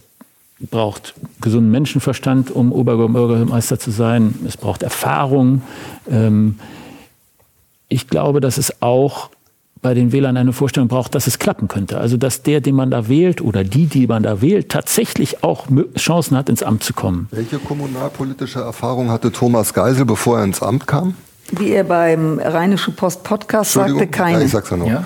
braucht gesunden Menschenverstand, um Oberbürgermeister zu sein. Es braucht Erfahrung. Ähm, ich glaube, dass es auch bei den Wählern eine Vorstellung braucht, dass es klappen könnte. Also dass der, den man da wählt oder die, die man da wählt, tatsächlich auch Chancen hat, ins Amt zu kommen. Welche kommunalpolitische Erfahrung hatte Thomas Geisel, bevor er ins Amt kam? Wie er beim Rheinische Post Podcast sagte, keine. Ja, ich sag's ja noch. Ja.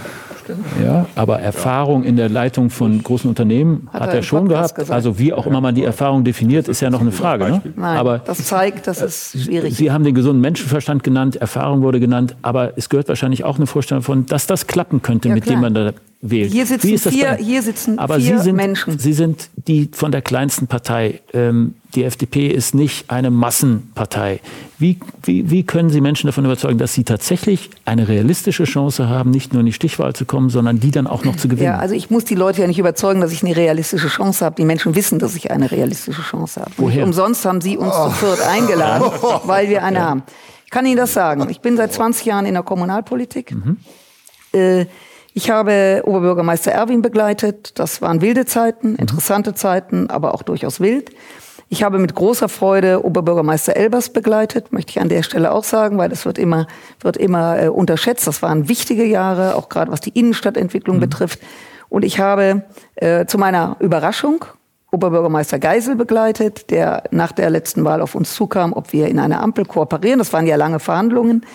Ja, aber Erfahrung in der Leitung von großen Unternehmen hat, hat er, schon gehabt. Gesagt. Also wie auch immer man die Erfahrung definiert, ist ja noch eine Frage. Ne? Nein, aber das zeigt, dass es schwierig. Sie haben den gesunden Menschenverstand genannt, Erfahrung wurde genannt, aber es gehört wahrscheinlich auch eine Vorstellung davon, dass das klappen könnte, ja, mit dem man da wählt. Hier sitzen, vier, hier sitzen aber vier Sie sind, Menschen. Sie sind die von der kleinsten Partei. Ähm, die FDP ist nicht eine Massenpartei. Wie, wie, wie können Sie Menschen davon überzeugen, dass sie tatsächlich eine realistische Chance haben, nicht nur in die Stichwahl zu kommen, sondern die dann auch noch zu gewinnen? Ja, also ich muss die Leute ja nicht überzeugen, dass ich eine realistische Chance habe. Die Menschen wissen, dass ich eine realistische Chance habe. Woher? Nicht umsonst haben Sie uns oh. zu viert eingeladen, weil wir eine ja. haben. Ich kann Ihnen das sagen. Ich bin seit 20 Jahren in der Kommunalpolitik. Mhm. Äh, ich habe Oberbürgermeister Erwin begleitet. Das waren wilde Zeiten, interessante Zeiten, aber auch durchaus wild. Ich habe mit großer Freude Oberbürgermeister Elbers begleitet, möchte ich an der Stelle auch sagen, weil das wird immer, wird immer äh, unterschätzt. Das waren wichtige Jahre, auch gerade was die Innenstadtentwicklung mhm. betrifft. Und ich habe äh, zu meiner Überraschung Oberbürgermeister Geisel begleitet, der nach der letzten Wahl auf uns zukam, ob wir in einer Ampel kooperieren. Das waren ja lange Verhandlungen.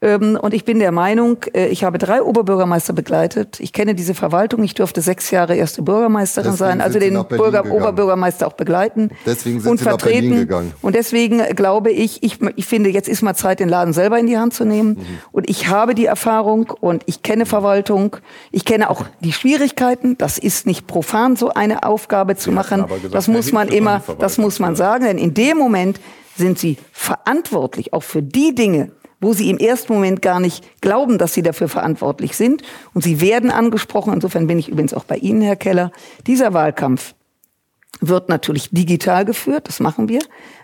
Ähm, und ich bin der Meinung, äh, ich habe drei Oberbürgermeister begleitet. Ich kenne diese Verwaltung. Ich durfte sechs Jahre erste Bürgermeisterin deswegen sein, also den Bürger, Oberbürgermeister auch begleiten deswegen sind und Sie vertreten. Nach Berlin gegangen. Und deswegen glaube ich, ich, ich finde, jetzt ist mal Zeit, den Laden selber in die Hand zu nehmen. Mhm. Und ich habe die Erfahrung und ich kenne Verwaltung. Ich kenne auch die Schwierigkeiten. Das ist nicht profan, so eine Aufgabe zu machen. Gesagt, das muss man immer, das muss man sagen. Denn in dem Moment sind sie verantwortlich auch für die Dinge, wo sie im ersten Moment gar nicht glauben, dass sie dafür verantwortlich sind. Und sie werden angesprochen. Insofern bin ich übrigens auch bei Ihnen, Herr Keller. Dieser Wahlkampf wird natürlich digital geführt, das machen wir.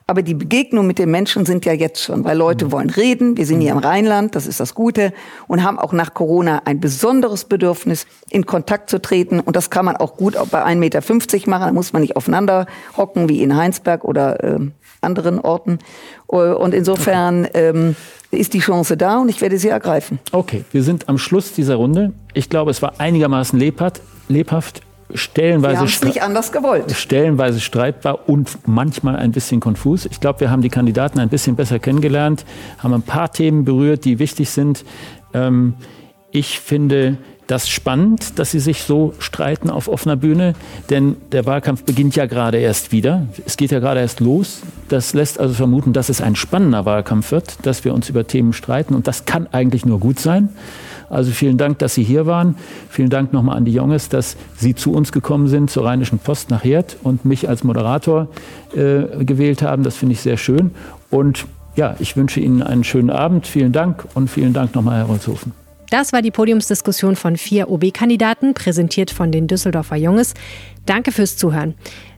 Aber die Begegnungen mit den Menschen sind ja jetzt schon, weil Leute wollen reden. Wir sind hier im Rheinland, das ist das Gute, und haben auch nach Corona ein besonderes Bedürfnis, in Kontakt zu treten. Und das kann man auch gut auch bei 1,50 Meter machen. Da muss man nicht aufeinander hocken wie in Heinsberg oder äh, anderen Orten. Und insofern ähm, ist die Chance da und ich werde sie ergreifen. Okay, wir sind am Schluss dieser Runde. Ich glaube, es war einigermaßen lebhaft. lebhaft stellenweise, nicht anders gewollt. stellenweise streitbar und manchmal ein bisschen konfus. Ich glaube, wir haben die Kandidaten ein bisschen besser kennengelernt, haben ein paar Themen berührt, die wichtig sind. Ähm, ich finde, das spannend, dass sie sich so streiten auf offener Bühne, denn der Wahlkampf beginnt ja gerade erst wieder. Es geht ja gerade erst los. Das lässt also vermuten, dass es ein spannender Wahlkampf wird, dass wir uns über Themen streiten und das kann eigentlich nur gut sein. Also vielen Dank, dass Sie hier waren. Vielen Dank nochmal an die Junges, dass Sie zu uns gekommen sind, zur Rheinischen Post nach Herd und mich als Moderator äh, gewählt haben. Das finde ich sehr schön. Und ja, ich wünsche Ihnen einen schönen Abend. Vielen Dank und vielen Dank nochmal, Herr Rolzhofen. Das war die Podiumsdiskussion von vier OB-Kandidaten, präsentiert von den Düsseldorfer Junges. Danke fürs Zuhören.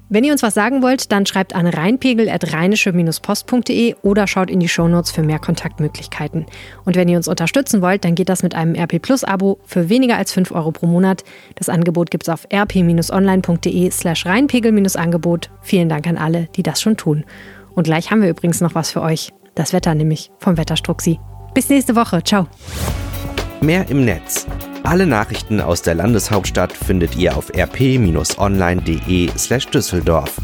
Wenn ihr uns was sagen wollt, dann schreibt an rheinpegel.rheinische-post.de oder schaut in die Shownotes für mehr Kontaktmöglichkeiten. Und wenn ihr uns unterstützen wollt, dann geht das mit einem RP Plus Abo für weniger als 5 Euro pro Monat. Das Angebot gibt es auf rp-online.de slash rheinpegel-angebot. Vielen Dank an alle, die das schon tun. Und gleich haben wir übrigens noch was für euch. Das Wetter nämlich vom Wetterstruxi. Bis nächste Woche. Ciao. Mehr im Netz. Alle Nachrichten aus der Landeshauptstadt findet ihr auf rp-online.de/düsseldorf.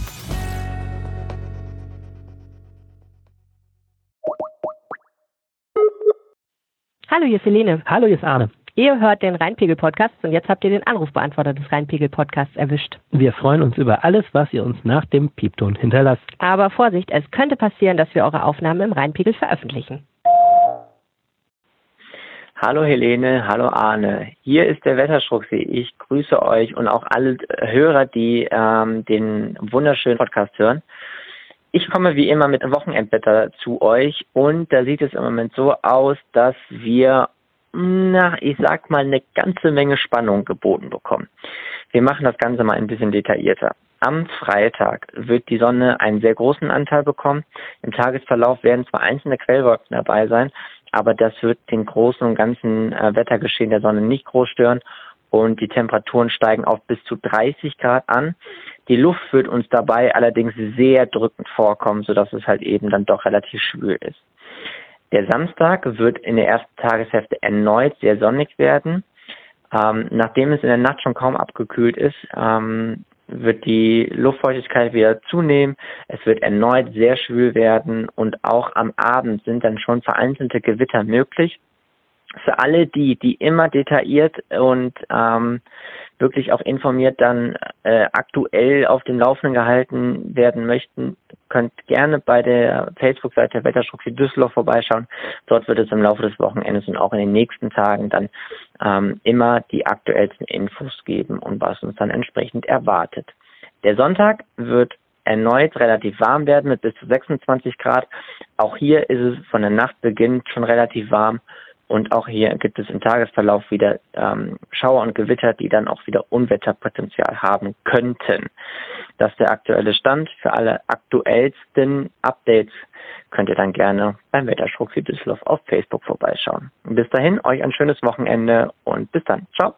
Hallo, hier ist Helene. Hallo, hier ist Arne. Ihr hört den Rheinpegel-Podcast und jetzt habt ihr den Anrufbeantworter des Rheinpegel-Podcasts erwischt. Wir freuen uns über alles, was ihr uns nach dem Piepton hinterlasst. Aber Vorsicht, es könnte passieren, dass wir eure Aufnahmen im Rheinpegel veröffentlichen. Hallo Helene, hallo Arne. Hier ist der Wetterstruxi. Ich grüße euch und auch alle Hörer, die ähm, den wunderschönen Podcast hören. Ich komme wie immer mit Wochenendwetter zu euch und da sieht es im Moment so aus, dass wir, na, ich sag mal, eine ganze Menge Spannung geboten bekommen. Wir machen das Ganze mal ein bisschen detaillierter. Am Freitag wird die Sonne einen sehr großen Anteil bekommen. Im Tagesverlauf werden zwar einzelne Quellwolken dabei sein, aber das wird den großen und ganzen äh, Wettergeschehen der Sonne nicht groß stören und die Temperaturen steigen auf bis zu 30 Grad an. Die Luft wird uns dabei allerdings sehr drückend vorkommen, sodass es halt eben dann doch relativ schwül ist. Der Samstag wird in der ersten Tageshälfte erneut sehr sonnig werden. Ähm, nachdem es in der Nacht schon kaum abgekühlt ist, ähm, wird die Luftfeuchtigkeit wieder zunehmen. Es wird erneut sehr schwül werden und auch am Abend sind dann schon vereinzelte Gewitter möglich. Für alle die, die immer detailliert und ähm, wirklich auch informiert dann äh, aktuell auf dem Laufenden gehalten werden möchten, könnt gerne bei der Facebook-Seite Wetterstrucke Düsseldorf vorbeischauen. Dort wird es im Laufe des Wochenendes und auch in den nächsten Tagen dann ähm, immer die aktuellsten Infos geben und was uns dann entsprechend erwartet. Der Sonntag wird erneut relativ warm werden mit bis zu 26 Grad. Auch hier ist es von der Nacht beginnt schon relativ warm und auch hier gibt es im Tagesverlauf wieder ähm, Schauer und Gewitter, die dann auch wieder Unwetterpotenzial haben könnten. Das ist der aktuelle Stand. Für alle aktuellsten Updates könnt ihr dann gerne beim Wetterstruck Düsseldorf auf Facebook vorbeischauen. bis dahin, euch ein schönes Wochenende und bis dann. Ciao.